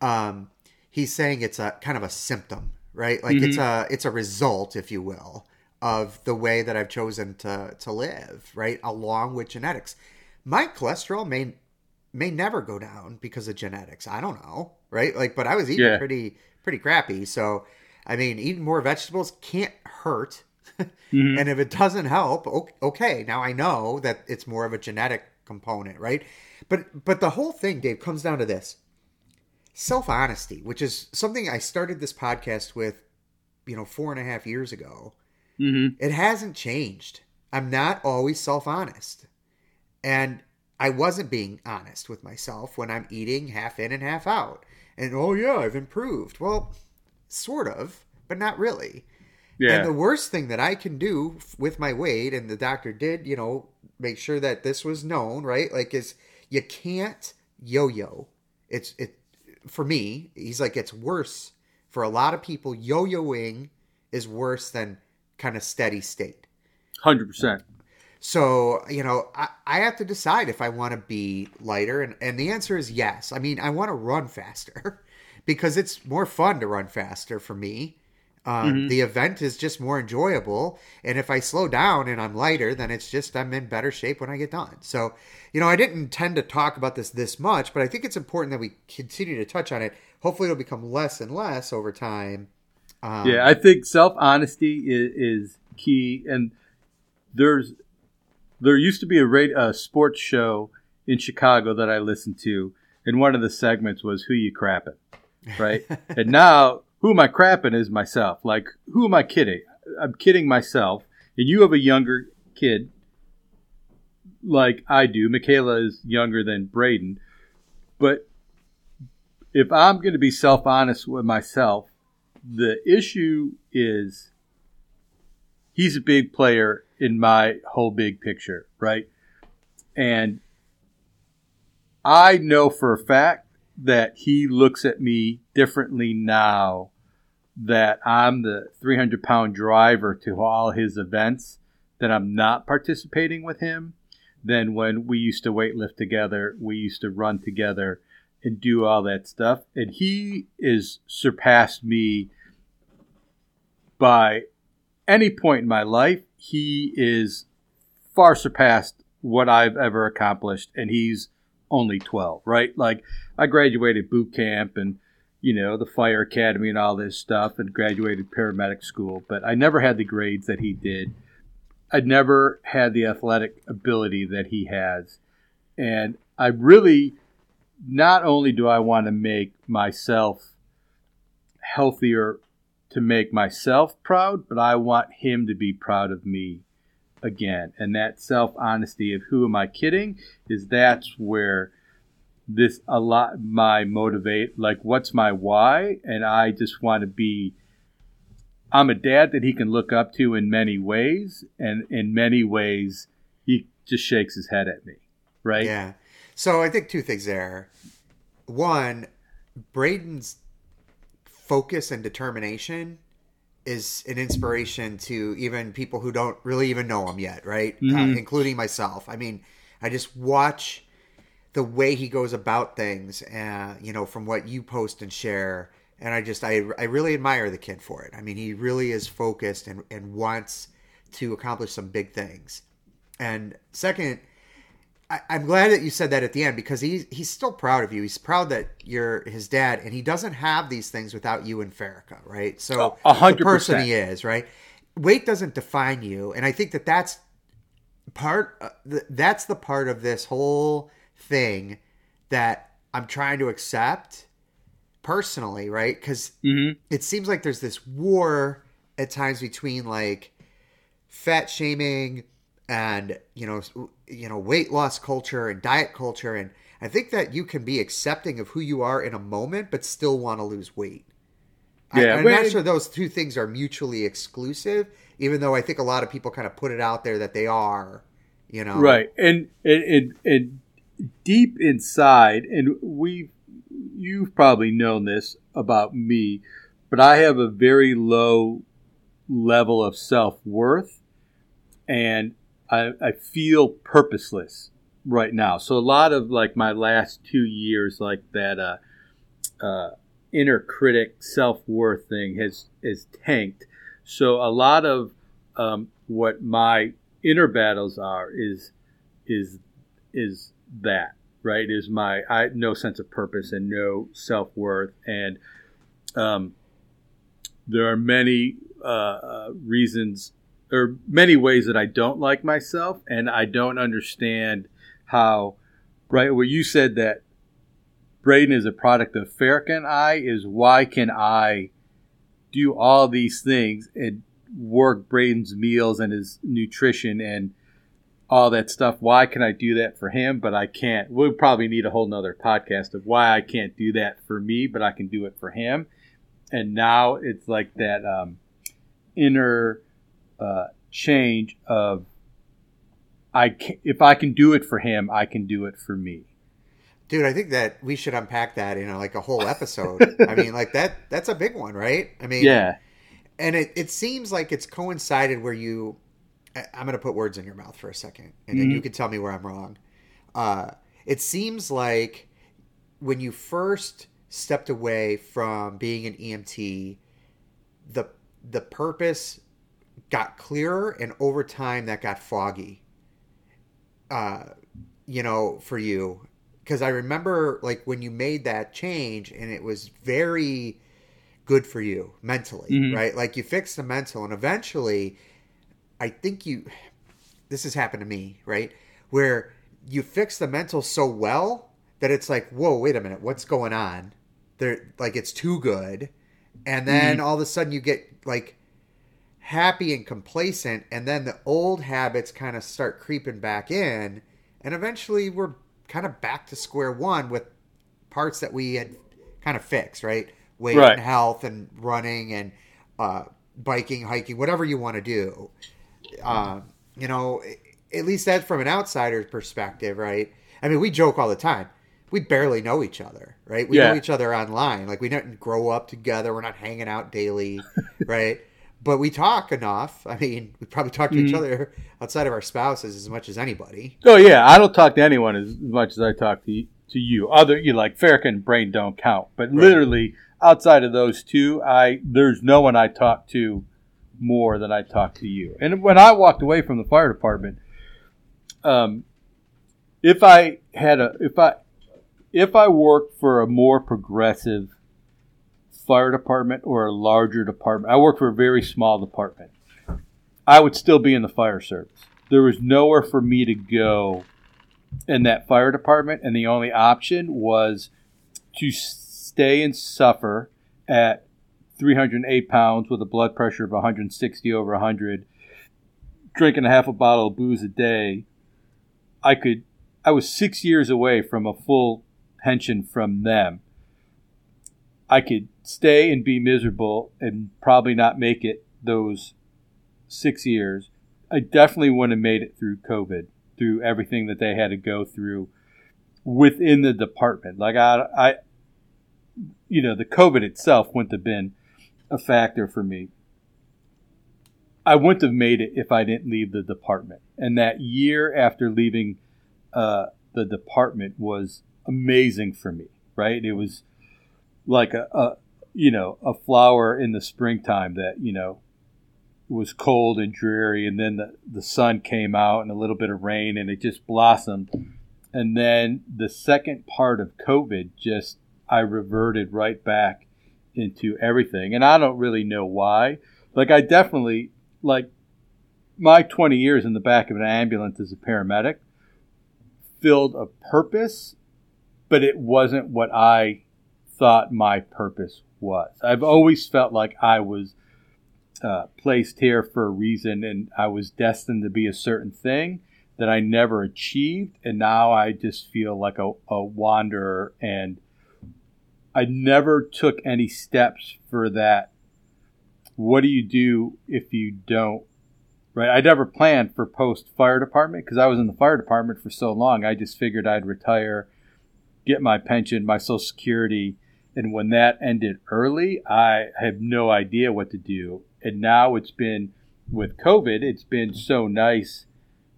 Um he's saying it's a kind of a symptom, right? Like it's a it's a result, if you will, of the way that I've chosen to to live, right? Along with genetics. My cholesterol may may never go down because of genetics. I don't know, right? Like but I was eating Yeah. pretty pretty crappy, so I mean, eating more vegetables can't hurt. Mhm. And if it doesn't help, okay, now I know that it's more of a genetic component, right? But but the whole thing, Dave, comes down to this self honesty, which is something I started this podcast with, you know, four and a half years ago. Mhm. It hasn't changed. I'm not always self honest, and I wasn't being honest with myself when I'm eating half in and half out. And oh yeah, I've improved. Well, sort of, but not really. Yeah. And the worst thing that I can do with my weight, and the doctor did, you know, make sure that this was known, right? Like, is you can't yo-yo. It's it for me. He's like, it's worse for a lot of people. Yo-yoing is worse than kind of steady state. Hundred percent. So, you know, I, I have to decide if I want to be lighter. And, and the answer is yes. I mean, I want to run faster because it's more fun to run faster for me. Um, The event is just more enjoyable. And if I slow down and I'm lighter, then it's just I'm in better shape when I get done. So, you know, I didn't intend to talk about this this much, but I think it's important that we continue to touch on it. Hopefully, it'll become less and less over time. Um, Yeah, I think self honesty is, is key. And there's there used to be a, radio, a sports show in Chicago that I listened to, and one of the segments was "Who you crapping," right? and now, who am I crapping is myself. Like, who am I kidding? I'm kidding myself. And you have a younger kid, like I do. Michaela is younger than Braden, but if I'm going to be self honest with myself, the issue is he's a big player in my whole big picture, right? And I know for a fact that he looks at me differently now that I'm the 300 pound driver to all his events, that I'm not participating with him, than when we used to weightlift together, we used to run together and do all that stuff. And he is surpassed me by any point in my life. He is far surpassed what I've ever accomplished, and he's only 12, right? Like, I graduated boot camp and, you know, the fire academy and all this stuff, and graduated paramedic school, but I never had the grades that he did. I'd never had the athletic ability that he has. And I really, not only do I want to make myself healthier to make myself proud, but I want him to be proud of me again. And that self honesty of who am I kidding is that's where this a lot my motivate like what's my why and I just want to be I'm a dad that he can look up to in many ways and in many ways he just shakes his head at me right Yeah. So I think two things there. One, Braden's focus and determination is an inspiration to even people who don't really even know him yet, right? Uh, Mhm. including myself. I mean, I just watch the way he goes about things, uh, you know, from what you post and share. And I just, I, I really admire the kid for it. I mean, he really is focused and, and wants to accomplish some big things. And second, I, I'm glad that you said that at the end because he's he's still proud of you. He's proud that you're his dad, and he doesn't have these things without you and Farrakha, right? So A- a hundred the person percent. he is, right? Weight doesn't define you, and I think that that's part. Uh, th- that's the part of this whole thing that I'm trying to accept personally, right? Because Mhm. it seems like there's this war at times between like fat shaming and you know you know weight loss culture and diet culture and I think that you can be accepting of who you are in a moment but still want to lose weight. Yeah, I, I'm not sure those two things are mutually exclusive, even though I think a lot of people kind of put it out there that they are. You know, right and and, and and deep inside and we you've probably known this about me but i have a very low level of self-worth and I, I feel purposeless right now. So a lot of like my last two years, like that uh, uh, inner critic self worth thing has is tanked. So a lot of um, what my inner battles are is is is that right is my I no sense of purpose and no self worth and um, there are many uh, uh, reasons or many ways that I don't like myself and I don't understand how right where you said that Braden is a product of and I is why can I do all these things and work Braden's meals and his nutrition and all that stuff. Why can I do that for him, but I can't? We'll probably need a whole nother podcast of why I can't do that for me, but I can do it for him. And now it's like that um, inner uh, change of I can, if I can do it for him, I can do it for me. Dude, I think that we should unpack that in a, like a whole episode. I mean, like that that's a big one, right? I mean, Yeah, and it, it seems like it's coincided where you i'm going to put words in your mouth for a second and then Mhm. you can tell me where i'm wrong uh, it seems like when you first stepped away from being an emt the the purpose got clearer and over time that got foggy uh, you know for you because i remember like when you made that change and it was very good for you mentally, Mhm. right? Like you fixed the mental, and eventually, I think you. This has happened to me, right? Where you fix the mental so well that it's like, whoa, wait a minute, what's going on? There, like it's too good, and then all of a sudden you get like happy and complacent, and then the old habits kind of start creeping back in, and eventually we're kind of back to square one with parts that we had kind of fixed, right? Weight Right. and health and running and uh, biking, hiking, whatever you want to do. Um, you know, at least that's from an outsider's perspective, right? I mean, we joke all the time. We barely know each other, right? We Yeah. know each other online. Like we don't grow up together. We're not hanging out daily, right? But we talk enough. I mean, we probably talk to each Mhm. other outside of our spouses as much as anybody. Oh yeah, I don't talk to anyone as much as I talk to you, to you. Other you like Farrakhan and Braden don't count, but Right. literally outside of those two, I there's no one I talk to more than I talk to you. And when I walked away from the fire department, um, if I had a if I if I worked for a more progressive fire department or a larger department, I worked for a very small department. I would still be in the fire service. There was nowhere for me to go in that fire department, and the only option was to stay and suffer at 308 pounds with a blood pressure of 160 over 100, drinking a half a bottle of booze a day. I could, I was six years away from a full pension from them. I could stay and be miserable and probably not make it those six years. I definitely wouldn't have made it through COVID, through everything that they had to go through within the department. Like I, I, you know, the COVID itself wouldn't have been a factor for me. I wouldn't have made it if I didn't leave the department. And that year after leaving uh, the department was amazing for me. Right? It was like a, a you know a flower in the springtime that you know was cold and dreary and then the, the sun came out and a little bit of rain and it just blossomed and then the second part of covid just i reverted right back into everything and i don't really know why like i definitely like my 20 years in the back of an ambulance as a paramedic filled a purpose but it wasn't what i thought my purpose was i've always felt like i was uh, placed here for a reason and I was destined to be a certain thing that I never achieved. And now I just feel like a, a wanderer and I never took any steps for that. What do you do if you don't? Right. I never planned for post fire department because I was in the fire department for so long. I just figured I'd retire, get my pension, my social security. And when that ended early, I have no idea what to do and now it's been with COVID, it's been so nice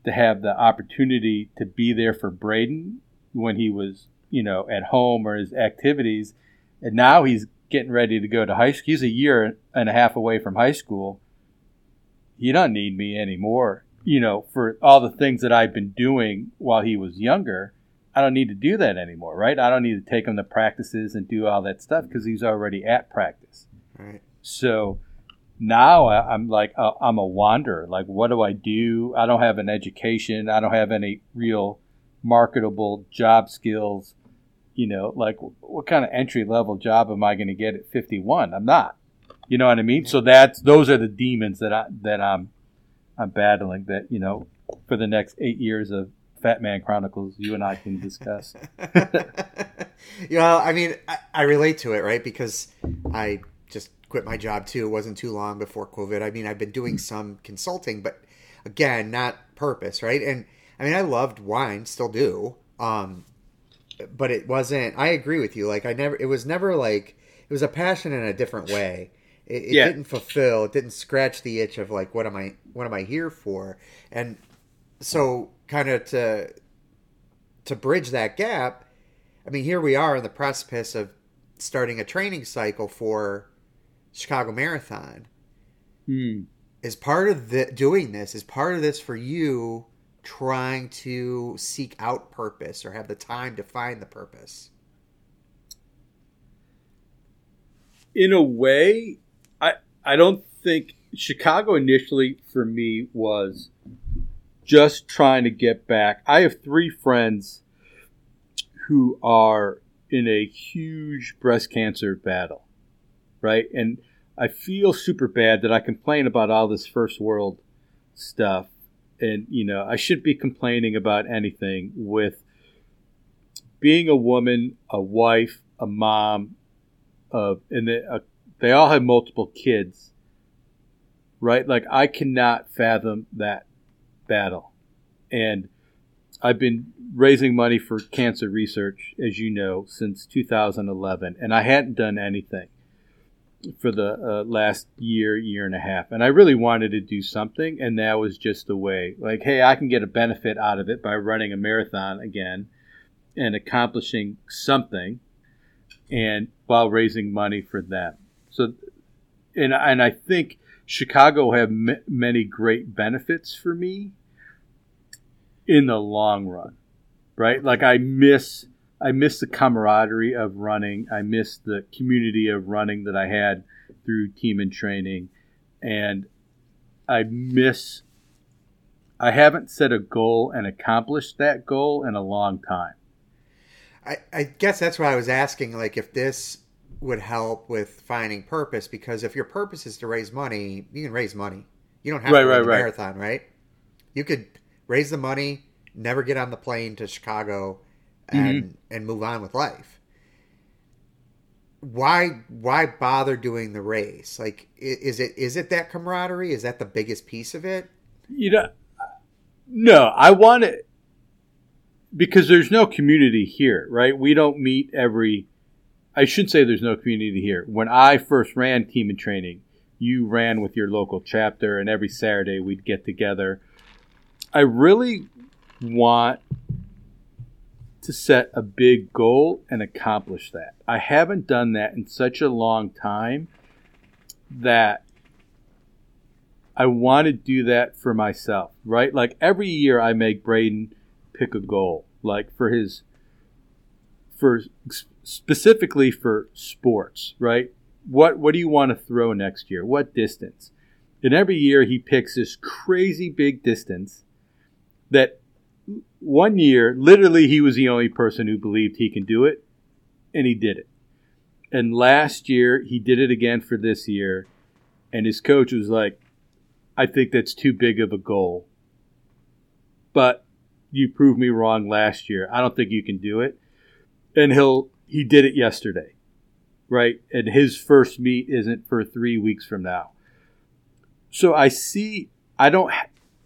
to have the opportunity to be there for Braden when he was, you know, at home or his activities. And now he's getting ready to go to high school. He's a year and a half away from high school. He doesn't need me anymore, you know, for all the things that I've been doing while he was younger. I don't need to do that anymore, right? I don't need to take him to practices and do all that stuff because he's already at practice. Right. So now I'm like uh, I'm a wanderer. Like, what do I do? I don't have an education. I don't have any real marketable job skills. You know, like what kind of entry level job am I going to get at 51? I'm not. You know what I mean? So that's those are the demons that I that I'm I'm battling. That you know, for the next eight years of Fat Man Chronicles, you and I can discuss. you know, I mean, I, I relate to it, right? Because I just quit my job too. It wasn't too long before COVID. I mean, I've been doing some consulting, but again, not purpose, right? And I mean, I loved wine, still do. Um, but it wasn't. I agree with you. Like, I never. It was never like it was a passion in a different way. It, it Yeah. didn't fulfill. It didn't scratch the itch of like, what am I? What am I here for? And so, kind of to to bridge that gap, I mean, here we are on the precipice of starting a training cycle for Chicago Marathon. Hmm. Is part of the doing this is part of this for you trying to seek out purpose or have the time to find the purpose. in a way, I I don't think Chicago initially for me was just trying to get back. I have three friends who are in a huge breast cancer battle, right? And I feel super bad that I complain about all this first world stuff. And, you know, I should be complaining about anything with being a woman, a wife, a mom, uh, and they, uh, they all have multiple kids, right? Like I cannot fathom that battle, and I've been raising money for cancer research, as you know, since 2011, and I hadn't done anything for the uh, last year, year and a half, and I really wanted to do something, and that was just the way. Like, hey, I can get a benefit out of it by running a marathon again and accomplishing something and while raising money for them. So, and and I think Chicago have m- many great benefits for me in the long run, right? Like I miss I miss the camaraderie of running. I miss the community of running that I had through Team in Training, and I miss. I haven't set a goal and accomplished that goal in a long time. I, I guess that's why I was asking, like, if this would help with finding purpose, because if your purpose is to raise money, you can raise money. You don't have Right, to run right, the right. marathon, right? You could raise the money, never get on the plane to Chicago, and Mm-hmm. and move on with life. Why why bother doing the race? Like, is it is it that camaraderie? Is that the biggest piece of it? You know, no, I want it because there's no community here, right? We don't meet every. I should say there's no community here. When I first ran Team in Training, you ran with your local chapter, and every Saturday we'd get together. I really want to set a big goal and accomplish that. I haven't done that in such a long time that I want to do that for myself, right? Like every year I make Braden pick a goal, like for his, for specifically for sports, right? What, what do you want to throw next year? What distance? And every year he picks this crazy big distance that one year, literally, he was the only person who believed he can do it, and he did it. And last year, he did it again for this year, and his coach was like, I think that's too big of a goal. But you proved me wrong last year. I don't think you can do it. And he'll he did it yesterday. Right? And his first meet isn't for 3 weeks from now. So I see I don't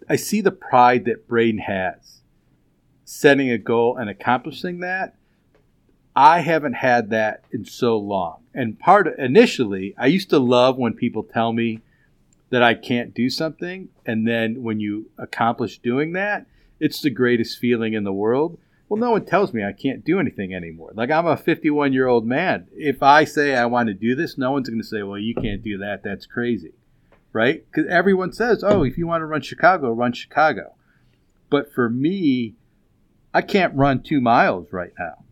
I see the pride that Braden has setting a goal and accomplishing that. I haven't had that in so long. And part of, initially, I used to love when people tell me that I can't do something. And then when you accomplish doing that, it's the greatest feeling in the world. Well, no one tells me I can't do anything anymore. Like I'm a 51 year old man. If I say I want to do this, no one's going to say, well, you can't do that. That's crazy. Right? Because everyone says, oh, if you want to run Chicago, run Chicago. But for me, I can't run two miles right now.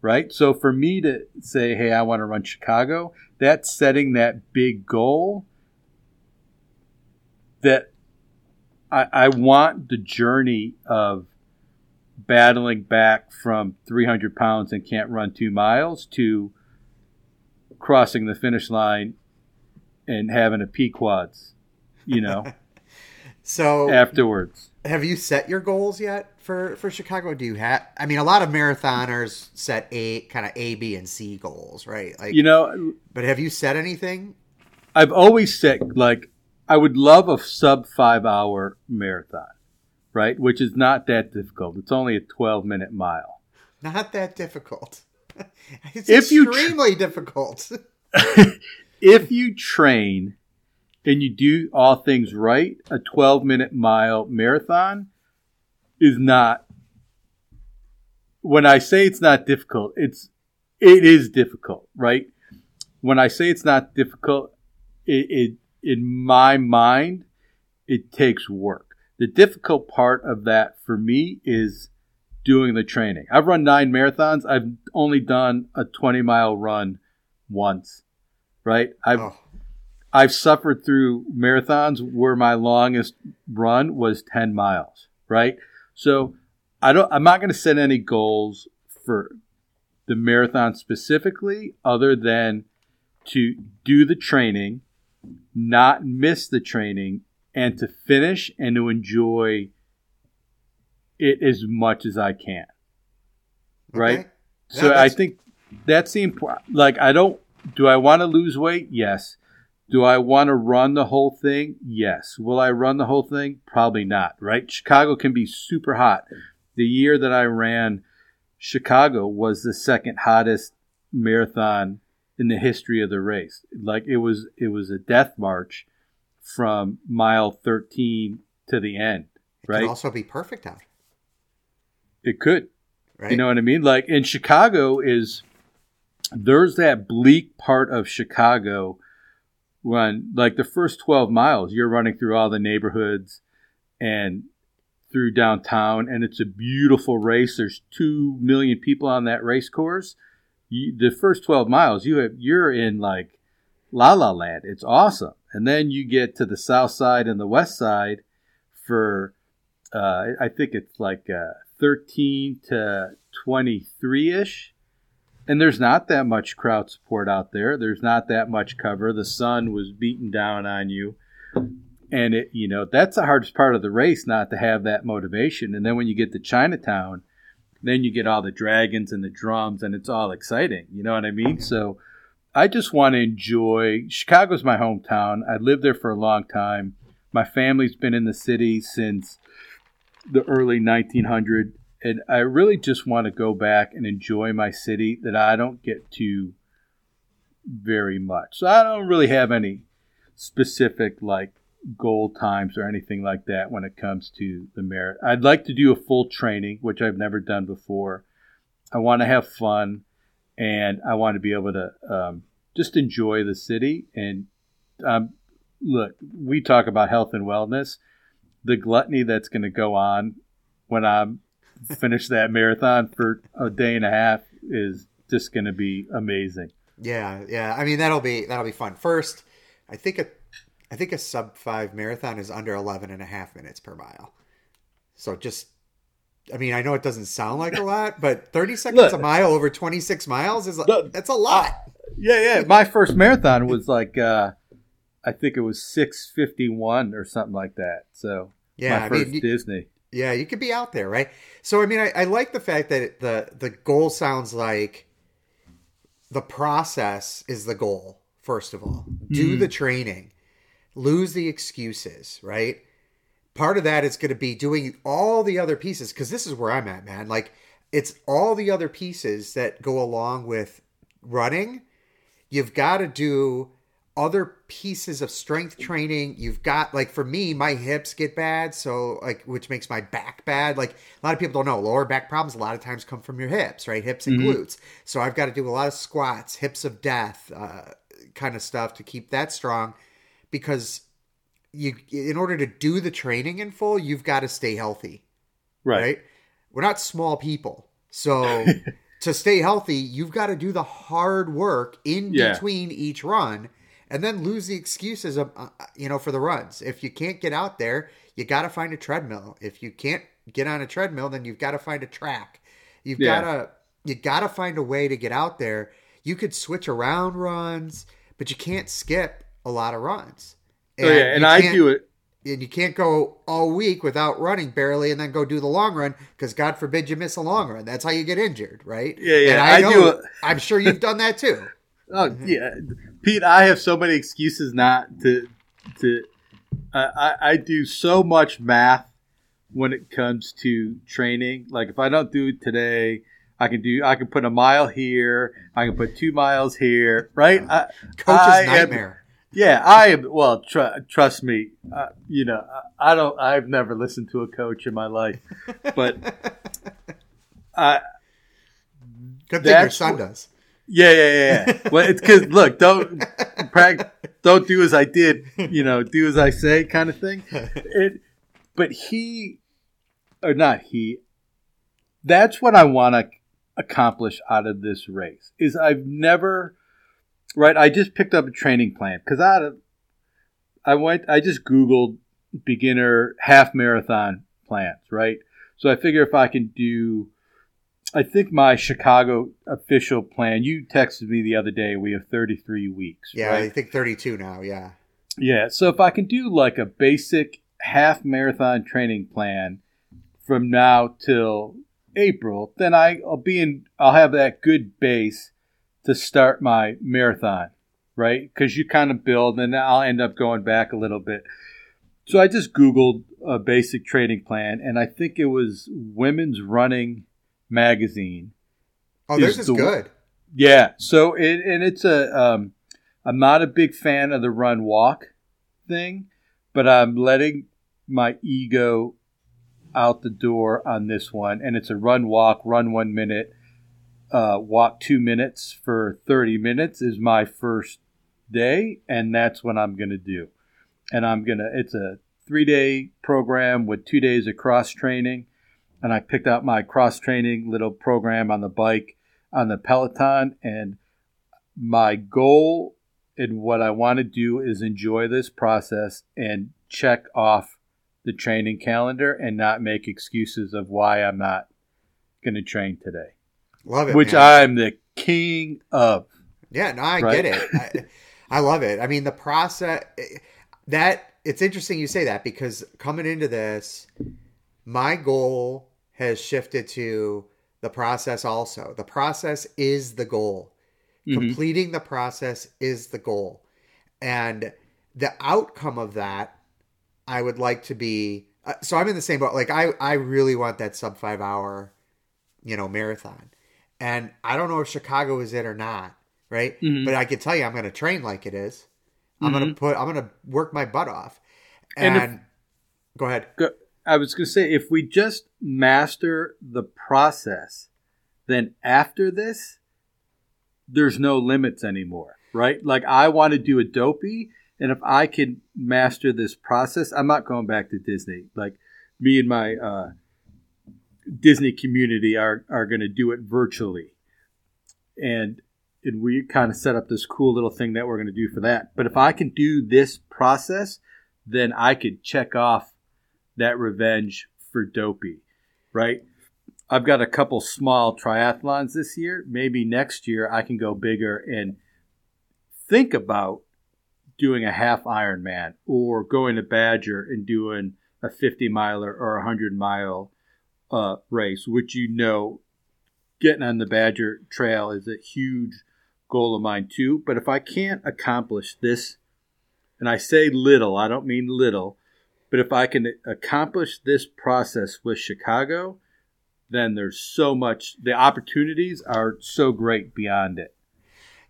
Right? So for me to say, hey, I want to run Chicago, that's setting that big goal that I, I want the journey of battling back from 300 pounds and can't run two miles to crossing the finish line and having a Pequods, you know, So afterwards. have you set your goals yet for for Chicago? Do you have? I mean, a lot of marathoners set a kind of A, B, and C goals, right? Like, You know, but have you set anything? I've always said, like, I would love a sub five hour marathon, right? Which is not that difficult. It's only a 12 minute mile. Not that difficult. it's If you extremely difficult. if you train and you do all things right, a 12 minute mile marathon is not when I say it's not difficult, it's it is difficult, right? When I say it's not difficult, it, it in my mind, it takes work. The difficult part of that for me is doing the training. I've run nine marathons. I've only done a 20 mile run once, right? I've Oh, I've suffered through marathons where my longest run was 10 miles, right? So I don't I'm not going to set any goals for the marathon specifically other than to do the training, not miss the training and to finish and to enjoy it as much as I can. Right? okay. So I think that's the important. Like, I don't. Do I want to lose weight? Yes. Do I want to run the whole thing? Yes. Will I run the whole thing? Probably not. Right? Chicago can be super hot. The year that I ran Chicago was the second hottest marathon in the history of the race. Like it was, it was a death march from mile 13 to the end. It Right? could also be perfect out, It could. right? You know what I mean? Like in Chicago is there's that bleak part of Chicago when like the first 12 miles you're running through all the neighborhoods and through downtown and it's a beautiful race. There's 2 million people on that race course. You, the first 12 miles you have you're in like la la land. It's awesome. And then you get to the south side and the west side for uh, I think it's like uh, 13 to 23 ish. And there's not that much crowd support out there. There's not that much cover. The sun was beating down on you. And it, you know, that's the hardest part of the race, not to have that motivation. And then when you get to Chinatown, then you get all the dragons and the drums, and it's all exciting. You know what I mean? So I just want to enjoy. Chicago's my hometown. I lived there for a long time. My family's been in the city since the early 1900s, and I really just want to go back and enjoy my city that I don't get to very much. So I don't really have any specific like goal times or anything like that when it comes to the merit. I'd like to do a full training, which I've never done before. I want to have fun, and I want to be able to um, just enjoy the city. And um, look, we talk about health and wellness. The gluttony that's going to go on when I'm finish that marathon for a day and a half is just going to be amazing. Yeah, yeah. I mean, that'll be that'll be fun. First, I think a I think a sub five marathon is under 11 and a half minutes per mile. So just, I mean, I know it doesn't sound like a lot, but 30 seconds Look. a mile over 26 miles is Look. that's a lot. Yeah, yeah. My first marathon was like, uh, I think it was six fifty one or something like that. So Yeah, my I first mean, Disney. Yeah, you could be out there, right? So I mean, I, I like the fact that the the goal sounds like the process is the goal. First of all, do hmm. the training, lose the excuses, right? Part of that is going to be doing all the other pieces because this is where I'm at, man. Like it's all the other pieces that go along with running. You've got to do other pieces of strength training. You've got like for me, my hips get bad, so like which makes my back bad. Like a lot of people don't know, lower back problems a lot of times come from your hips, right? Hips and glutes. So I've got to do a lot of squats, hips of death, uh, kind of stuff to keep that strong, because you in order to do the training in full, you've got to stay healthy Right. right? We're not small people. So to stay healthy, you've got to do the hard work in Yeah. between each run and then lose the excuses of uh, you know for the runs. If you can't get out there, you got to find a treadmill. If you can't get on a treadmill, then you've got to find a track. You've Yeah. got to you got to find a way to get out there. You could switch around runs, but you can't skip a lot of runs. Oh yeah, and I do it. and you can't go all week without running barely and then go do the long run because God forbid you miss a long run. That's how you get injured, right? Yeah, yeah, And I know, do it. I'm sure you've done that too. Oh yeah, Pete. I have so many excuses not to to. I I, I do so much math when it comes to training. Like if I don't do it today, I can do. I can put a mile here. I can put two miles here. Right. I, Coach's I am- nightmare. yeah, I am. Well, tr- trust me. Uh, you know, I, I don't. I've never listened to a coach in my life, but I. Good thing your son does. Yeah, yeah, yeah. well, it's because look, don't don't do as I did. You know, do as I say, kind of thing. It, but he, or not he. That's what I want to accomplish out of this race. Is I've never, right? I just picked up a training plan because I, I went. I just Googled beginner half marathon plans, right? So I figure if I can do I think my Chicago official plan. You texted me the other day. We have 33 weeks. Yeah, I think 32 now. Yeah. yeah. So if I can do like a basic half marathon training plan from now till April, then I, I'll be in. I'll have that good base to start my marathon, right? Because you kind of build, and I'll end up going back a little bit. So I just Googled a basic training plan, and I think it was Women's Running Magazine Oh, Is theirs is the- good. yeah. So it and it's a um, I'm not a big fan of the run walk thing, but I'm letting my ego out the door on this one, and it's a run walk, run one minute, uh, walk two minutes for thirty minutes is my first day, and that's what I'm gonna do, and I'm gonna it's a three day program with two days of cross training, and I picked out my cross training little program on the bike on the Peloton, and my goal and what I want to do is enjoy this process and check off the training calendar and not make excuses of why I'm not going to train today, Love it. which man. I'm the king of. Yeah, no, I Right? get it. I, I love it. I mean, the process that it's interesting you say that because coming into this, my goal has shifted to the process also. The process is the goal. Mhm. Completing the process is the goal. And the outcome of that, I would like to be. uh, So I'm in the same boat. Like I, I really want that sub five hour, you know, marathon. And I don't know if Chicago is it or not, right? Mhm. But I can tell you, I'm going to train like it is. I'm going to put. I'm going to work my butt off. And And, if- go ahead. Go- I was going to say, if we just master the process, then after this, there's no limits anymore, right? Like I want to do a dopey, and if I can master this process, I'm not going back to Disney. Like me and my uh, Disney community are are going to do it virtually, and and we kind of set up this cool little thing that we're going to do for that. But if I can do this process, then I could check off that revenge for dopey, right? I've got a couple small triathlons this year. Maybe next year I can go bigger and think about doing a half Ironman or going to Badger and doing a 50 miler or a 100 mile uh, race, which you know getting on the Badger Trail is a huge goal of mine too. But if I can't accomplish this, and I say little, I don't mean little, but if I can accomplish this process with Chicago, then there's so much, the opportunities are so great beyond it.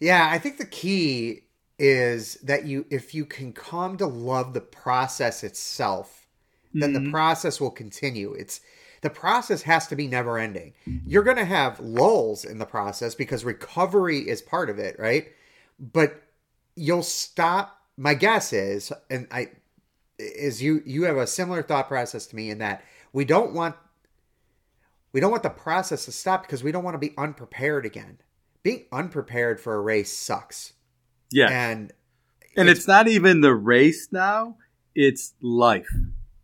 Yeah, I think the key is that you if you can come to love the process itself, then the mm-hmm. process will continue. It's the process has to be never ending. You're going to have lulls in the process because recovery is part of it, right? But you'll stop my guess is and I is you you have a similar thought process to me in that we don't want we don't want the process to stop because we don't want to be unprepared again. Being unprepared for a race sucks. Yeah. And and it's not even the race now it's life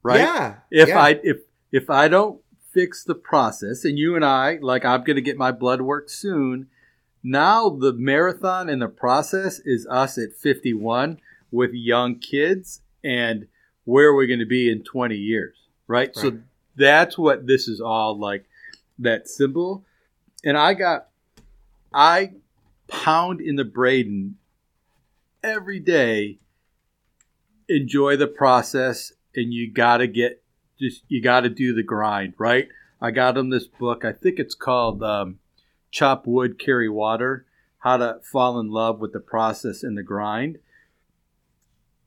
right Yeah. if yeah. i if if i don't fix the process and you and i like i'm going to get my blood work soon now the marathon and the process is us at 51 with young kids and where are we going to be in 20 years right? so that's what this is all like that symbol. And i got i pound in the braden every day enjoy the process and you got to get just you got to do the grind right? I got him this book. I think it's called um, chop wood carry water how to fall in love with the process and the grind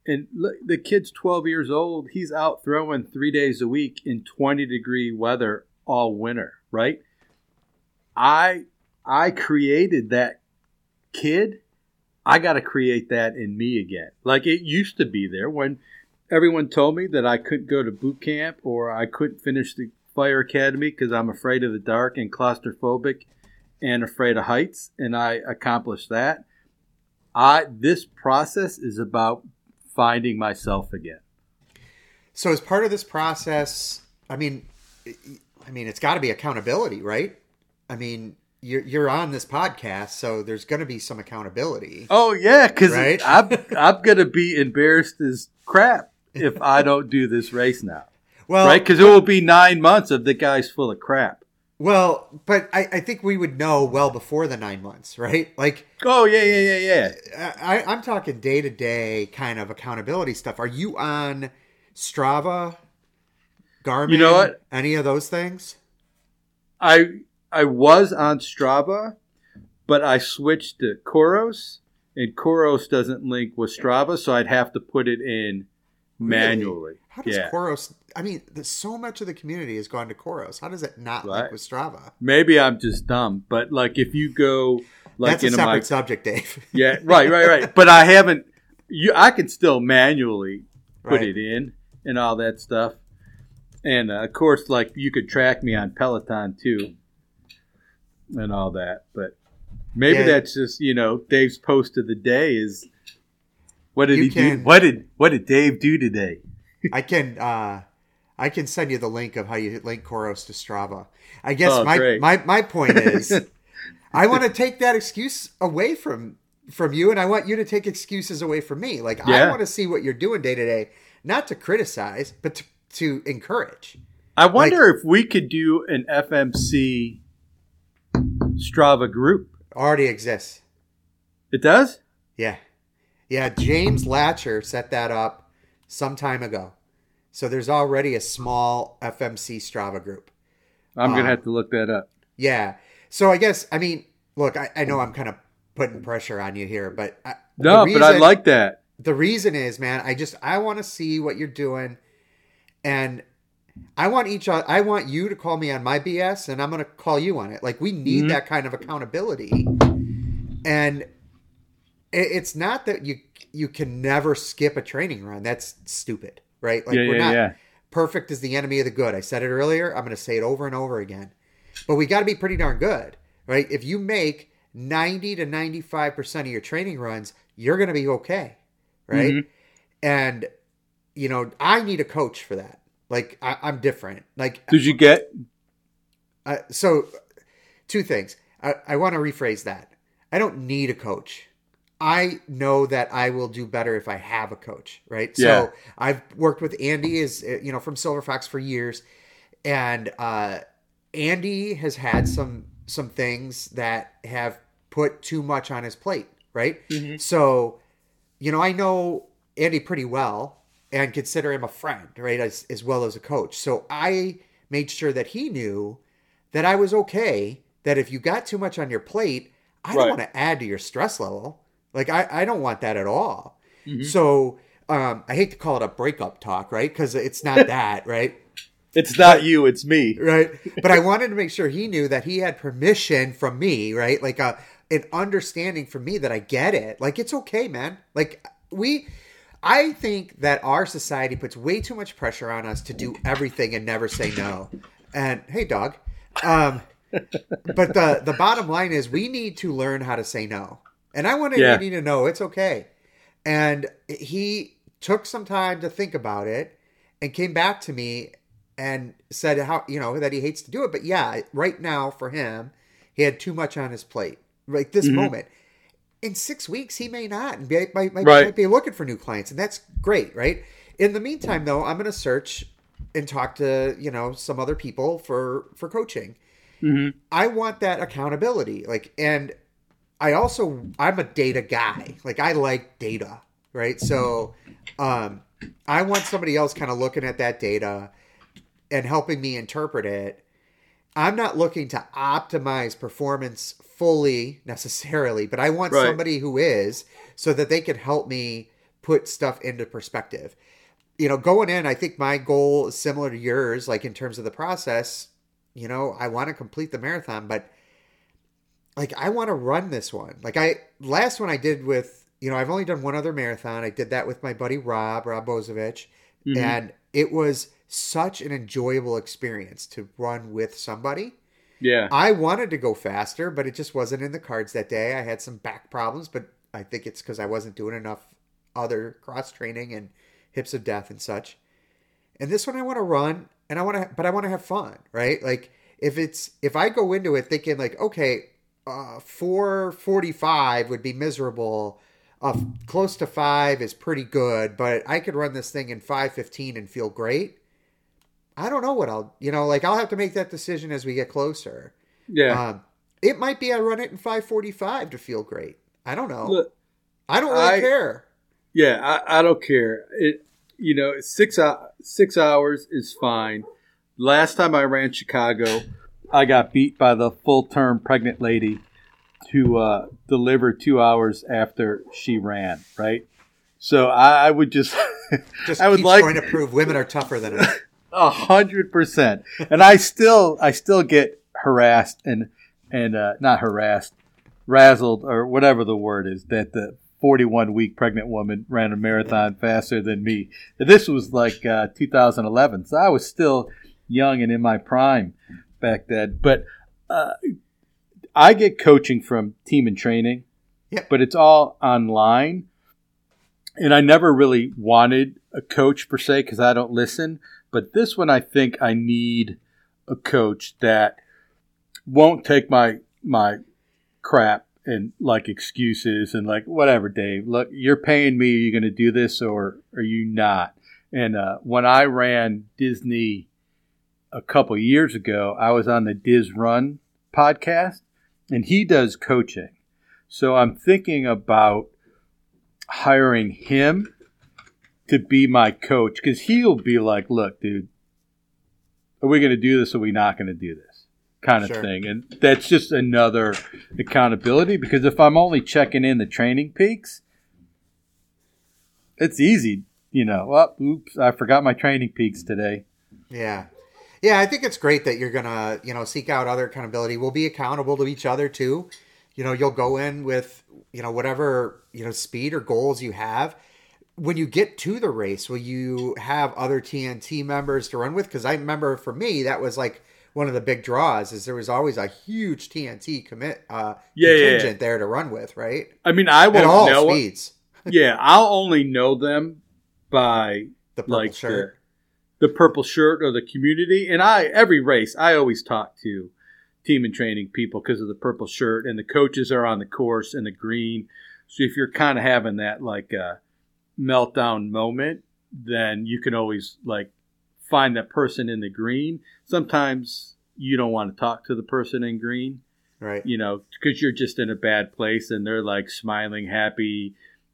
and look, the kid's 12 years old he's out throwing three days a week in 20 degree weather all winter right i i created that kid I got to create that in me again. Like it used to be there when everyone told me that I couldn't go to boot camp or I couldn't finish the fire academy because I'm afraid of the dark and claustrophobic and afraid of heights, and I accomplished that. I this process is about finding myself again. So as part of this process, I mean, I mean, it's got to be accountability, right? I mean, you're you're on this podcast, so there's going to be some accountability. Oh yeah, because Right? I'm I'm gonna be embarrassed as crap if I don't do this race now, Well, right? Because it will be nine months of the guy's full of crap. Well, but I, I think we would know well before the nine months, right? Like, Oh yeah, yeah, yeah, yeah. I, I'm talking day to day kind of accountability stuff. Are you on Strava, Garmin? You know what? Any of those things? I I was on Strava, but I switched to COROS, and COROS doesn't link with Strava, so I'd have to put it in manually. How does yeah, COROS? I mean, so much of the community has gone to COROS. How does it not link with Strava? maybe I'm just dumb, but like if you go like That's a separate my subject, Dave. yeah, right, right, right. But I haven't. You, I can still manually put Right. it in and all that stuff. And uh, of course, like you could track me on Peloton too, and all that. But maybe Yeah. that's just you know Dave's post of the day is what did You he can- do? What did what did Dave do today? I can uh I can send you the link of how you link COROS to Strava. I guess Oh, my, great. my my point is I want to take that excuse away from from you and I want you to take excuses away from me. Like I want to see what you're doing day to day, not to criticize, but to, to encourage. I wonder if we could do an FMC Strava group. Already exists. It does. Yeah. Yeah, James Latcher set that up some time ago. So there's already a small FMC Strava group. I'm gonna have to look that up. Yeah. So I guess I mean, look, I, I know I'm kind of putting pressure on you here, but I, No, the but I like that. the reason is, man, I just I want to see what you're doing, and I want each I want you to call me on my BS, and I'm going to call you on it. Like we need Mhm. that kind of accountability, and it, it's not that you you can never skip a training run. That's stupid, right? Like yeah, we're yeah, not yeah. perfect is the enemy of the good. I said it earlier. I'm going to say it over and over again. But we got to be pretty darn good, right? If you make 90 to 95% of your training runs, you're going to be okay, right? Mhm. And, you know, I need a coach for that. Like, I, I'm different. Like, Did you get? uh, so two things. I, I want to rephrase that. I don't need a coach. I know that I will do better if I have a coach, right? Yeah. So I've worked with Andy is you know from Silver Fox for years, and uh, Andy has had some some things that have put too much on his plate, right? So, you know, I know Andy pretty well and consider him a friend, right, as as well as a coach. So I made sure that he knew that I was okay. That if you got too much on your plate, I don't want to add to your stress level. Like I, I don't want that at all. Mhm. So um, I hate to call it a breakup talk, right? Because it's not that, right? It's not you, it's me. right? But I wanted to make sure he knew that he had permission from me, right? Like a an understanding from me that I get it. Like it's okay, man. Like we I think that our society puts way too much pressure on us to do everything and never say no. And hey dog. Um but the the bottom line is we need to learn how to say no. And I want Yeah. Andy to know it's okay. And he took some time to think about it and came back to me and said how you know that he hates to do it but yeah right now for him he had too much on his plate right this Mhm. moment in six weeks he may not and be, might, might, Right. might be looking for new clients and that's great right in the meantime though i'm going to search and talk to you know some other people for for coaching hmm I want that accountability. Like, and I also, I'm a data guy. Like, I like data, right? So, um, I want somebody else kind of looking at that data and helping me interpret it. I'm not looking to optimize performance fully necessarily, but I want Right. somebody who is so that they can help me put stuff into perspective. You know, going in, I think my goal is similar to yours, like in terms of the process. You know, I want to complete the marathon, but like I want to run this one. Like I last one I did with, you know, I've only done one other marathon. I did that with my buddy Rob, Rob Bozovich, Mhm. and it was such an enjoyable experience to run with somebody. Yeah. I wanted to go faster, but it just wasn't in the cards that day. I had some back problems, but I think it's because I wasn't doing enough other cross training and hips of death and such. And this one I want to run, and I want to, but I want to have fun, right? Like if it's if I go into it thinking like, okay, uh, four forty five would be miserable. Uh, close to five is pretty good, but I could run this thing in five fifteen and feel great. I don't know what I'll, you know, like I'll have to make that decision as we get closer. Yeah. Um, it might be I run it in 545 to feel great. I don't know. Look, I don't really I- care. yeah, I, I don't care. It you know, six hou- six hours is fine. Last time I ran Chicago, I got beat by the full term pregnant lady to uh, deliver two hours after she ran. Right. So I, I would just Just I would like- trying to prove women are tougher than us. A hundred percent. And I still, I still get harassed and and uh, not harassed, razzled or whatever the word is that the 41 week pregnant woman ran a marathon faster than me. This was like uh, 2011, so I was still young and in my prime back then. But uh, I get coaching from Team in Training, Yep. but it's all online. And I never really wanted a coach per se because I don't listen. But this one, I think I need a coach that won't take my my crap and like excuses and like whatever, Dave. Look, you're paying me. Are you going to do this or are you not? And uh, when I ran Disney a couple years ago, I was on the Diz Run podcast, and he does coaching. So I'm thinking about hiring him to be my coach because he'll be like, "Look, dude, are we going to do this or are we not going to do this?" Kind of Sure. thing, and that's just another accountability because if I'm only checking in the TrainingPeaks, it's easy, you know. Oops, I forgot my TrainingPeaks today. Yeah. Yeah, I think it's great that you're going to, you know, seek out other accountability. We'll be accountable to each other too. You know, you'll go in with, you know, whatever, you know, speed or goals you have. When you get to the race, will you have other TNT members to run with? Because I remember for me, that was like one of the big draws is there was always a huge TNT commit uh, Yeah, yeah, yeah. contingent there to run with, right? I mean, I At won't all know. speeds. yeah, I'll only know them by The purple like shirt. the, the purple shirt or the community. And I every race I always talk to Team in Training people because of the purple shirt and the coaches are on the course and the green. So if you're kind of having that like uh, meltdown moment, then you can always like find that person in the green. Sometimes you don't want to talk to the person in green Right. you know, because you're just in a bad place and they're like smiling, happy,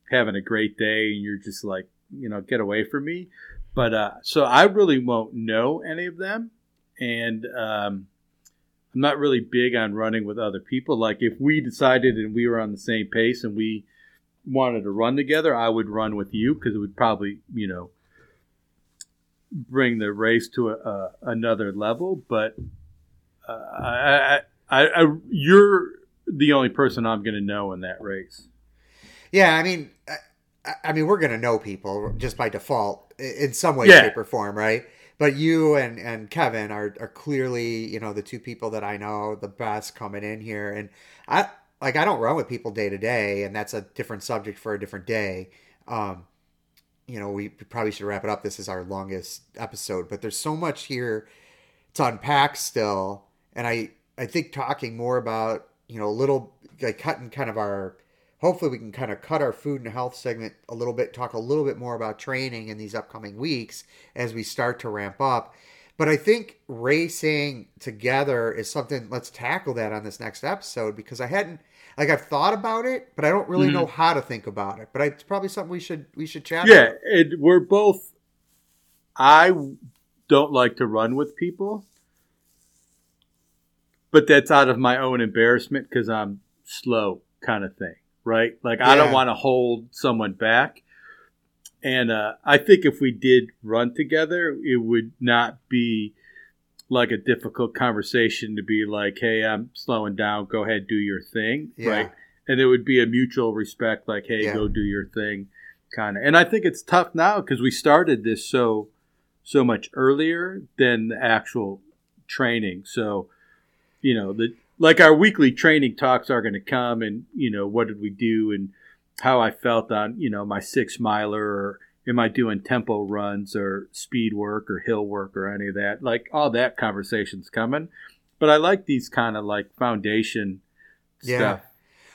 having a great day, and you're just like, you know, get away from me. But uh, so I really won't know any of them, and um, I'm not really big on running with other people. Like if we decided and we were on the same pace and we wanted to run together, I would run with you because it would probably, you know, bring the race to a, a, another level. But uh, I, I, I, you're the only person I'm going to know in that race. Yeah, I mean, I, mean, we're gonna know people just by default in some way, Yeah. shape, or form, right? But you and and Kevin are are clearly, you know, the two people that I know the best coming in here, and I like I don't run with people day to day, and that's a different subject for a different day. Um, you know, we probably should wrap it up. This is our longest episode, but there's so much here to unpack still, and I I think talking more about you know a little like cutting kind of our hopefully we can kind of cut our food and health segment a little bit talk a little bit more about training in these upcoming weeks as we start to ramp up but i think racing together is something let's tackle that on this next episode because i hadn't like i've thought about it but i don't really Mhm. know how to think about it but it's probably something we should we should chat Yeah, it, we're both. I don't like to run with people, but that's out of my own embarrassment because I'm slow, kind of thing, right? Like I don't want to hold someone back, and uh, I think if we did run together, it would not be like a difficult conversation to be like, "Hey, I'm slowing down. Go ahead, do your thing," Yeah. right? And it would be a mutual respect, like, "Hey, Yeah. go do your thing." kind of and i think it's tough now because we started this so so much earlier than the actual training so you know the like our weekly training talks are going to come and you know what did we do and how i felt on you know my six miler or am i doing tempo runs or speed work or hill work or any of that like all that conversation's coming but i like these kind of like foundation Yeah. stuff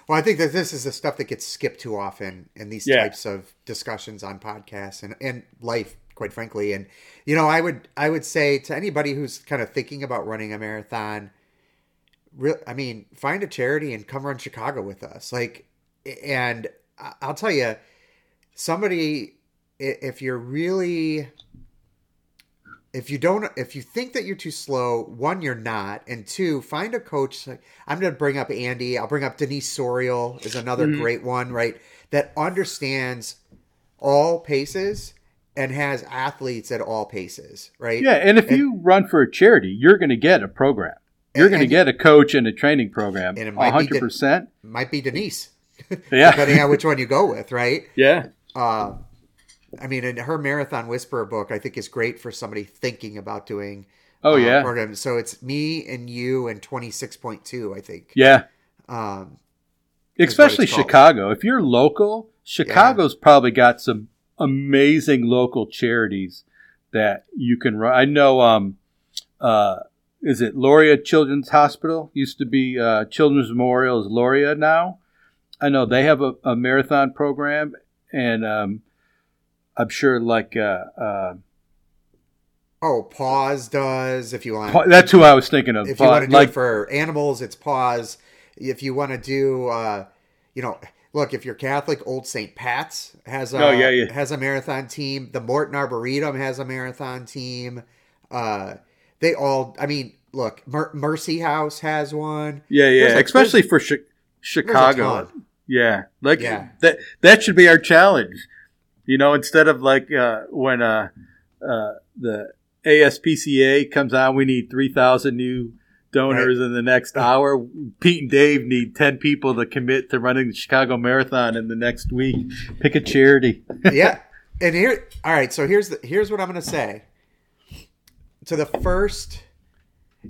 Well, I think that this is the stuff that gets skipped too often in these Yeah. types of discussions on podcasts and, and life, quite frankly. And you know, I would I would say to anybody who's kind of thinking about running a marathon, real, I mean, find a charity and come run Chicago with us. Like, and I'll tell you, somebody, if you're really if you don't if you think that you're too slow one you're not and two find a coach like i'm going to bring up andy i'll bring up Denise Sauriol is another Mhm. great one right that understands all paces and has athletes at all paces right Yeah, and if And- you run for a charity, you're going to get a program. You're going to get a coach and a training program. And it might hundred percent. might be denise Yeah, depending on which one you go with right yeah, uh, I mean, in her Marathon Whisperer book, I think is great for somebody thinking about doing. Oh, uh, yeah. Program. So it's me and you and twenty six point two. I think. yeah. Um, Especially. Chicago. If you're local, Chicago's probably got some amazing local charities that you can run. I know. Um, uh, is it Lurie Children's Hospital? Used to be uh, Children's Memorial is Lurie now. I know they have a, a marathon program, and um, I'm sure like uh, uh, oh, PAWS does if you want. Pa- that's who I was thinking of. if you want to do like it for animals, it's PAWS. If you want to do, uh, you know, look, if you're Catholic, Old St. Pat's has a Oh, yeah, yeah. has a marathon team. The Morton Arboretum has a marathon team. Uh, they all, I mean, look, Mer- Mercy House has one. yeah, yeah, like- especially for chi- Chicago. Yeah, like Yeah. that. That should be our challenge. You know, instead of like uh, when uh, uh, the ASPCA comes on, we need three thousand new donors in the next hour. Pete and Dave need ten people to commit to running the Chicago Marathon in the next week. Pick a charity. yeah. And here, all right. So here's the here's what I'm going to say. To the first,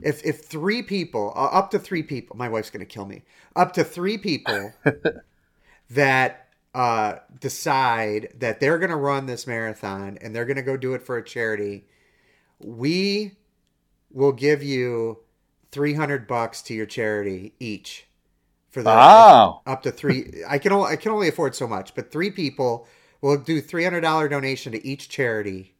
if if three people, uh, up to three people, my wife's going to kill me. Up to three people that uh, decide that they're going to run this marathon and they're going to go do it for a charity, we will give you three hundred bucks to your charity each for the Wow. up to three. I can only I can only afford so much, but three people will do three hundred dollar donation to each charity.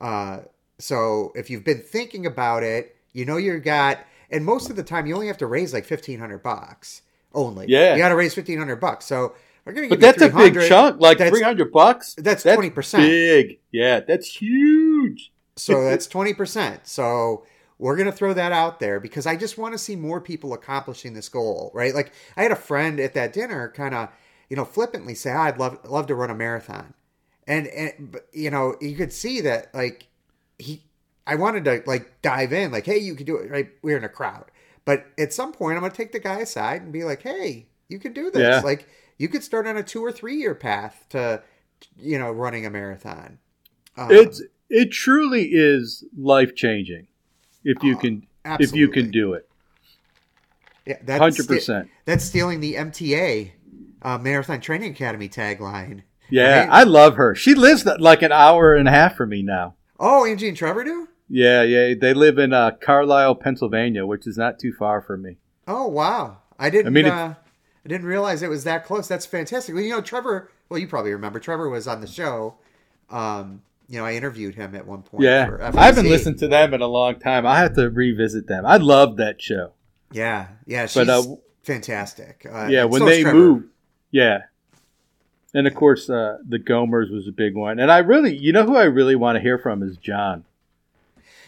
Uh, so if you've been thinking about it, you know you've got, and most of the time you only have to raise like fifteen hundred bucks only. Yeah. you got to raise fifteen hundred bucks. So we're gonna give But that's a big chunk. Like three hundred bucks. That's twenty percent. big. Yeah, that's huge. So that's 20%. So we're going to throw that out there because I just want to see more people accomplishing this goal, right? Like I had a friend at that dinner kind of, you know, flippantly say, "I'd love love to run a marathon," and and but, you know, you could see that like he, I wanted to like dive in, like, "Hey, you could do it." Right, we're in a crowd, but at some point, I'm gonna take the guy aside and be like, "Hey, you could do this. Yeah. Like, you could start on a two or three year path to, you know, running a marathon." Um, It's it truly is life changing if you Oh, can if you can do it. yeah, that's Hundred sti- percent. That's stealing the MTA uh, Marathon Training Academy tagline. Yeah, Right? I love her. She lives like an hour and a half from me now. Oh, Angie and Trevor do? Yeah, yeah. They live in uh, Carlisle, Pennsylvania, which is not too far from me. Oh, wow. I didn't. I mean, uh, I didn't realize it was that close. That's fantastic. Well, you know, Trevor. Well, you probably remember Trevor was on the show. Um, you know, I interviewed him at one point. Yeah, for I haven't listened to them in a long time. I have to revisit them. I love that show. Yeah, yeah, she's But, uh, fantastic. Uh, yeah, when so they Trevor. moved, yeah. And of course, uh, the Gomers was a big one. And I really, you know, who I really want to hear from is John.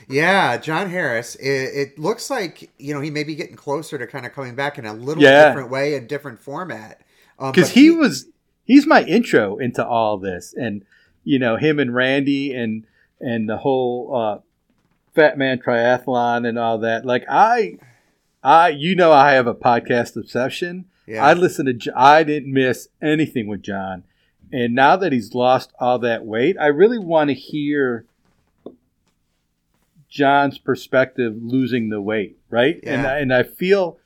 Yeah, John Harris. It, it looks like you know he may be getting closer to kind of coming back in a little Yeah. different way and different format. Um, because he, was he's my intro into all this and you know him and randy and and the whole uh fat man triathlon and all that like i i you know i have a podcast obsession Yeah. i listen to i didn't miss anything with john and now that he's lost all that weight i really want to hear john's perspective losing the weight right and Yeah. I- and i feel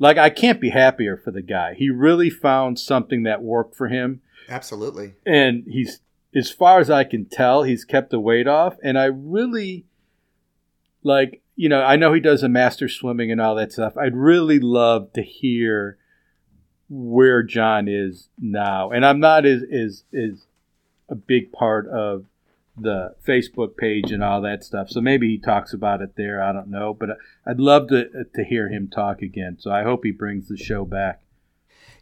like I can't be happier for the guy. He really found something that worked for him, absolutely. and he's as far as I can tell, he's kept the weight off. And I really like, you know, I know he does a master swimming and all that stuff. I'd really love to hear where John is now, and I'm not as is is a big part of the Facebook page and all that stuff. So maybe he talks about it there. I don't know, but I'd love to to hear him talk again. So I hope he brings the show back.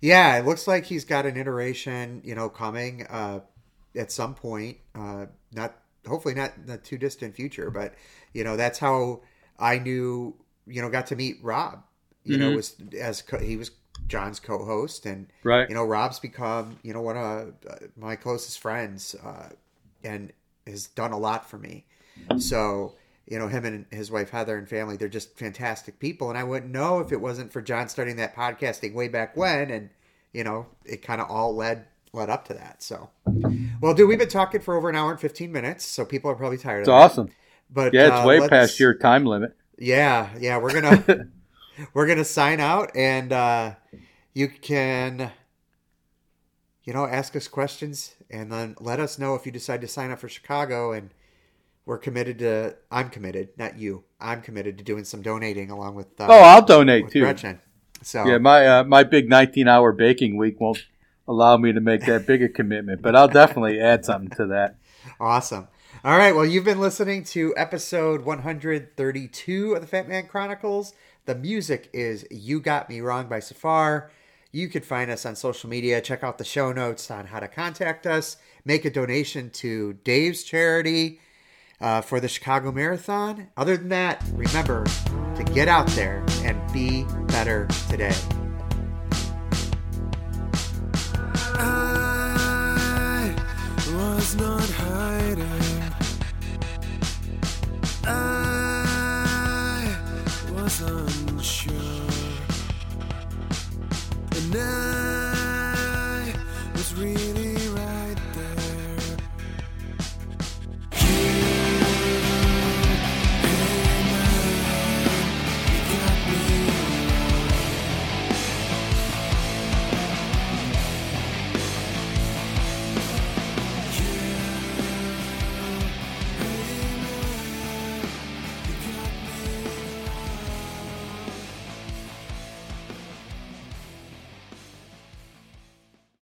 Yeah, it looks like he's got an iteration, you know, coming uh, at some point. Uh, not hopefully not in the too distant future, but you know that's how I knew, you know, got to meet Rob. You know, Mhm. was as co- he was John's co-host, and Right. you know, Rob's become you know one of uh, my closest friends, uh, and has done a lot for me. So you know, him and his wife Heather and family, they're just fantastic people. And I wouldn't know if it wasn't for John starting that podcasting way back when. And, you know, it kind of all led led up to that. So, well, dude, we've been talking for over an hour and 15 minutes. So people are probably tired It's awesome. But Yeah, it's uh, way past your time limit. Yeah. Yeah. We're going to, we're going to sign out and uh, you can, you know, ask us questions and then let us know if you decide to sign up for Chicago and, we're committed to. I'm committed, not you. I'm committed to doing some donating along with. Uh, Oh, I'll donate too. Gretchen. So Yeah, my uh, my big 19 hour baking week won't allow me to make that big a commitment, but I'll definitely add something to that. awesome. All right. Well, you've been listening to episode 132 of the Fat Man Chronicles. The music is You Got Me Wrong by Safar. You can find us on social media. Check out the show notes on how to contact us. Make a donation to Dave's charity uh, for the Chicago Marathon. Other than that, remember to get out there and be better today. I was not hiding. I was unsure, and I was really.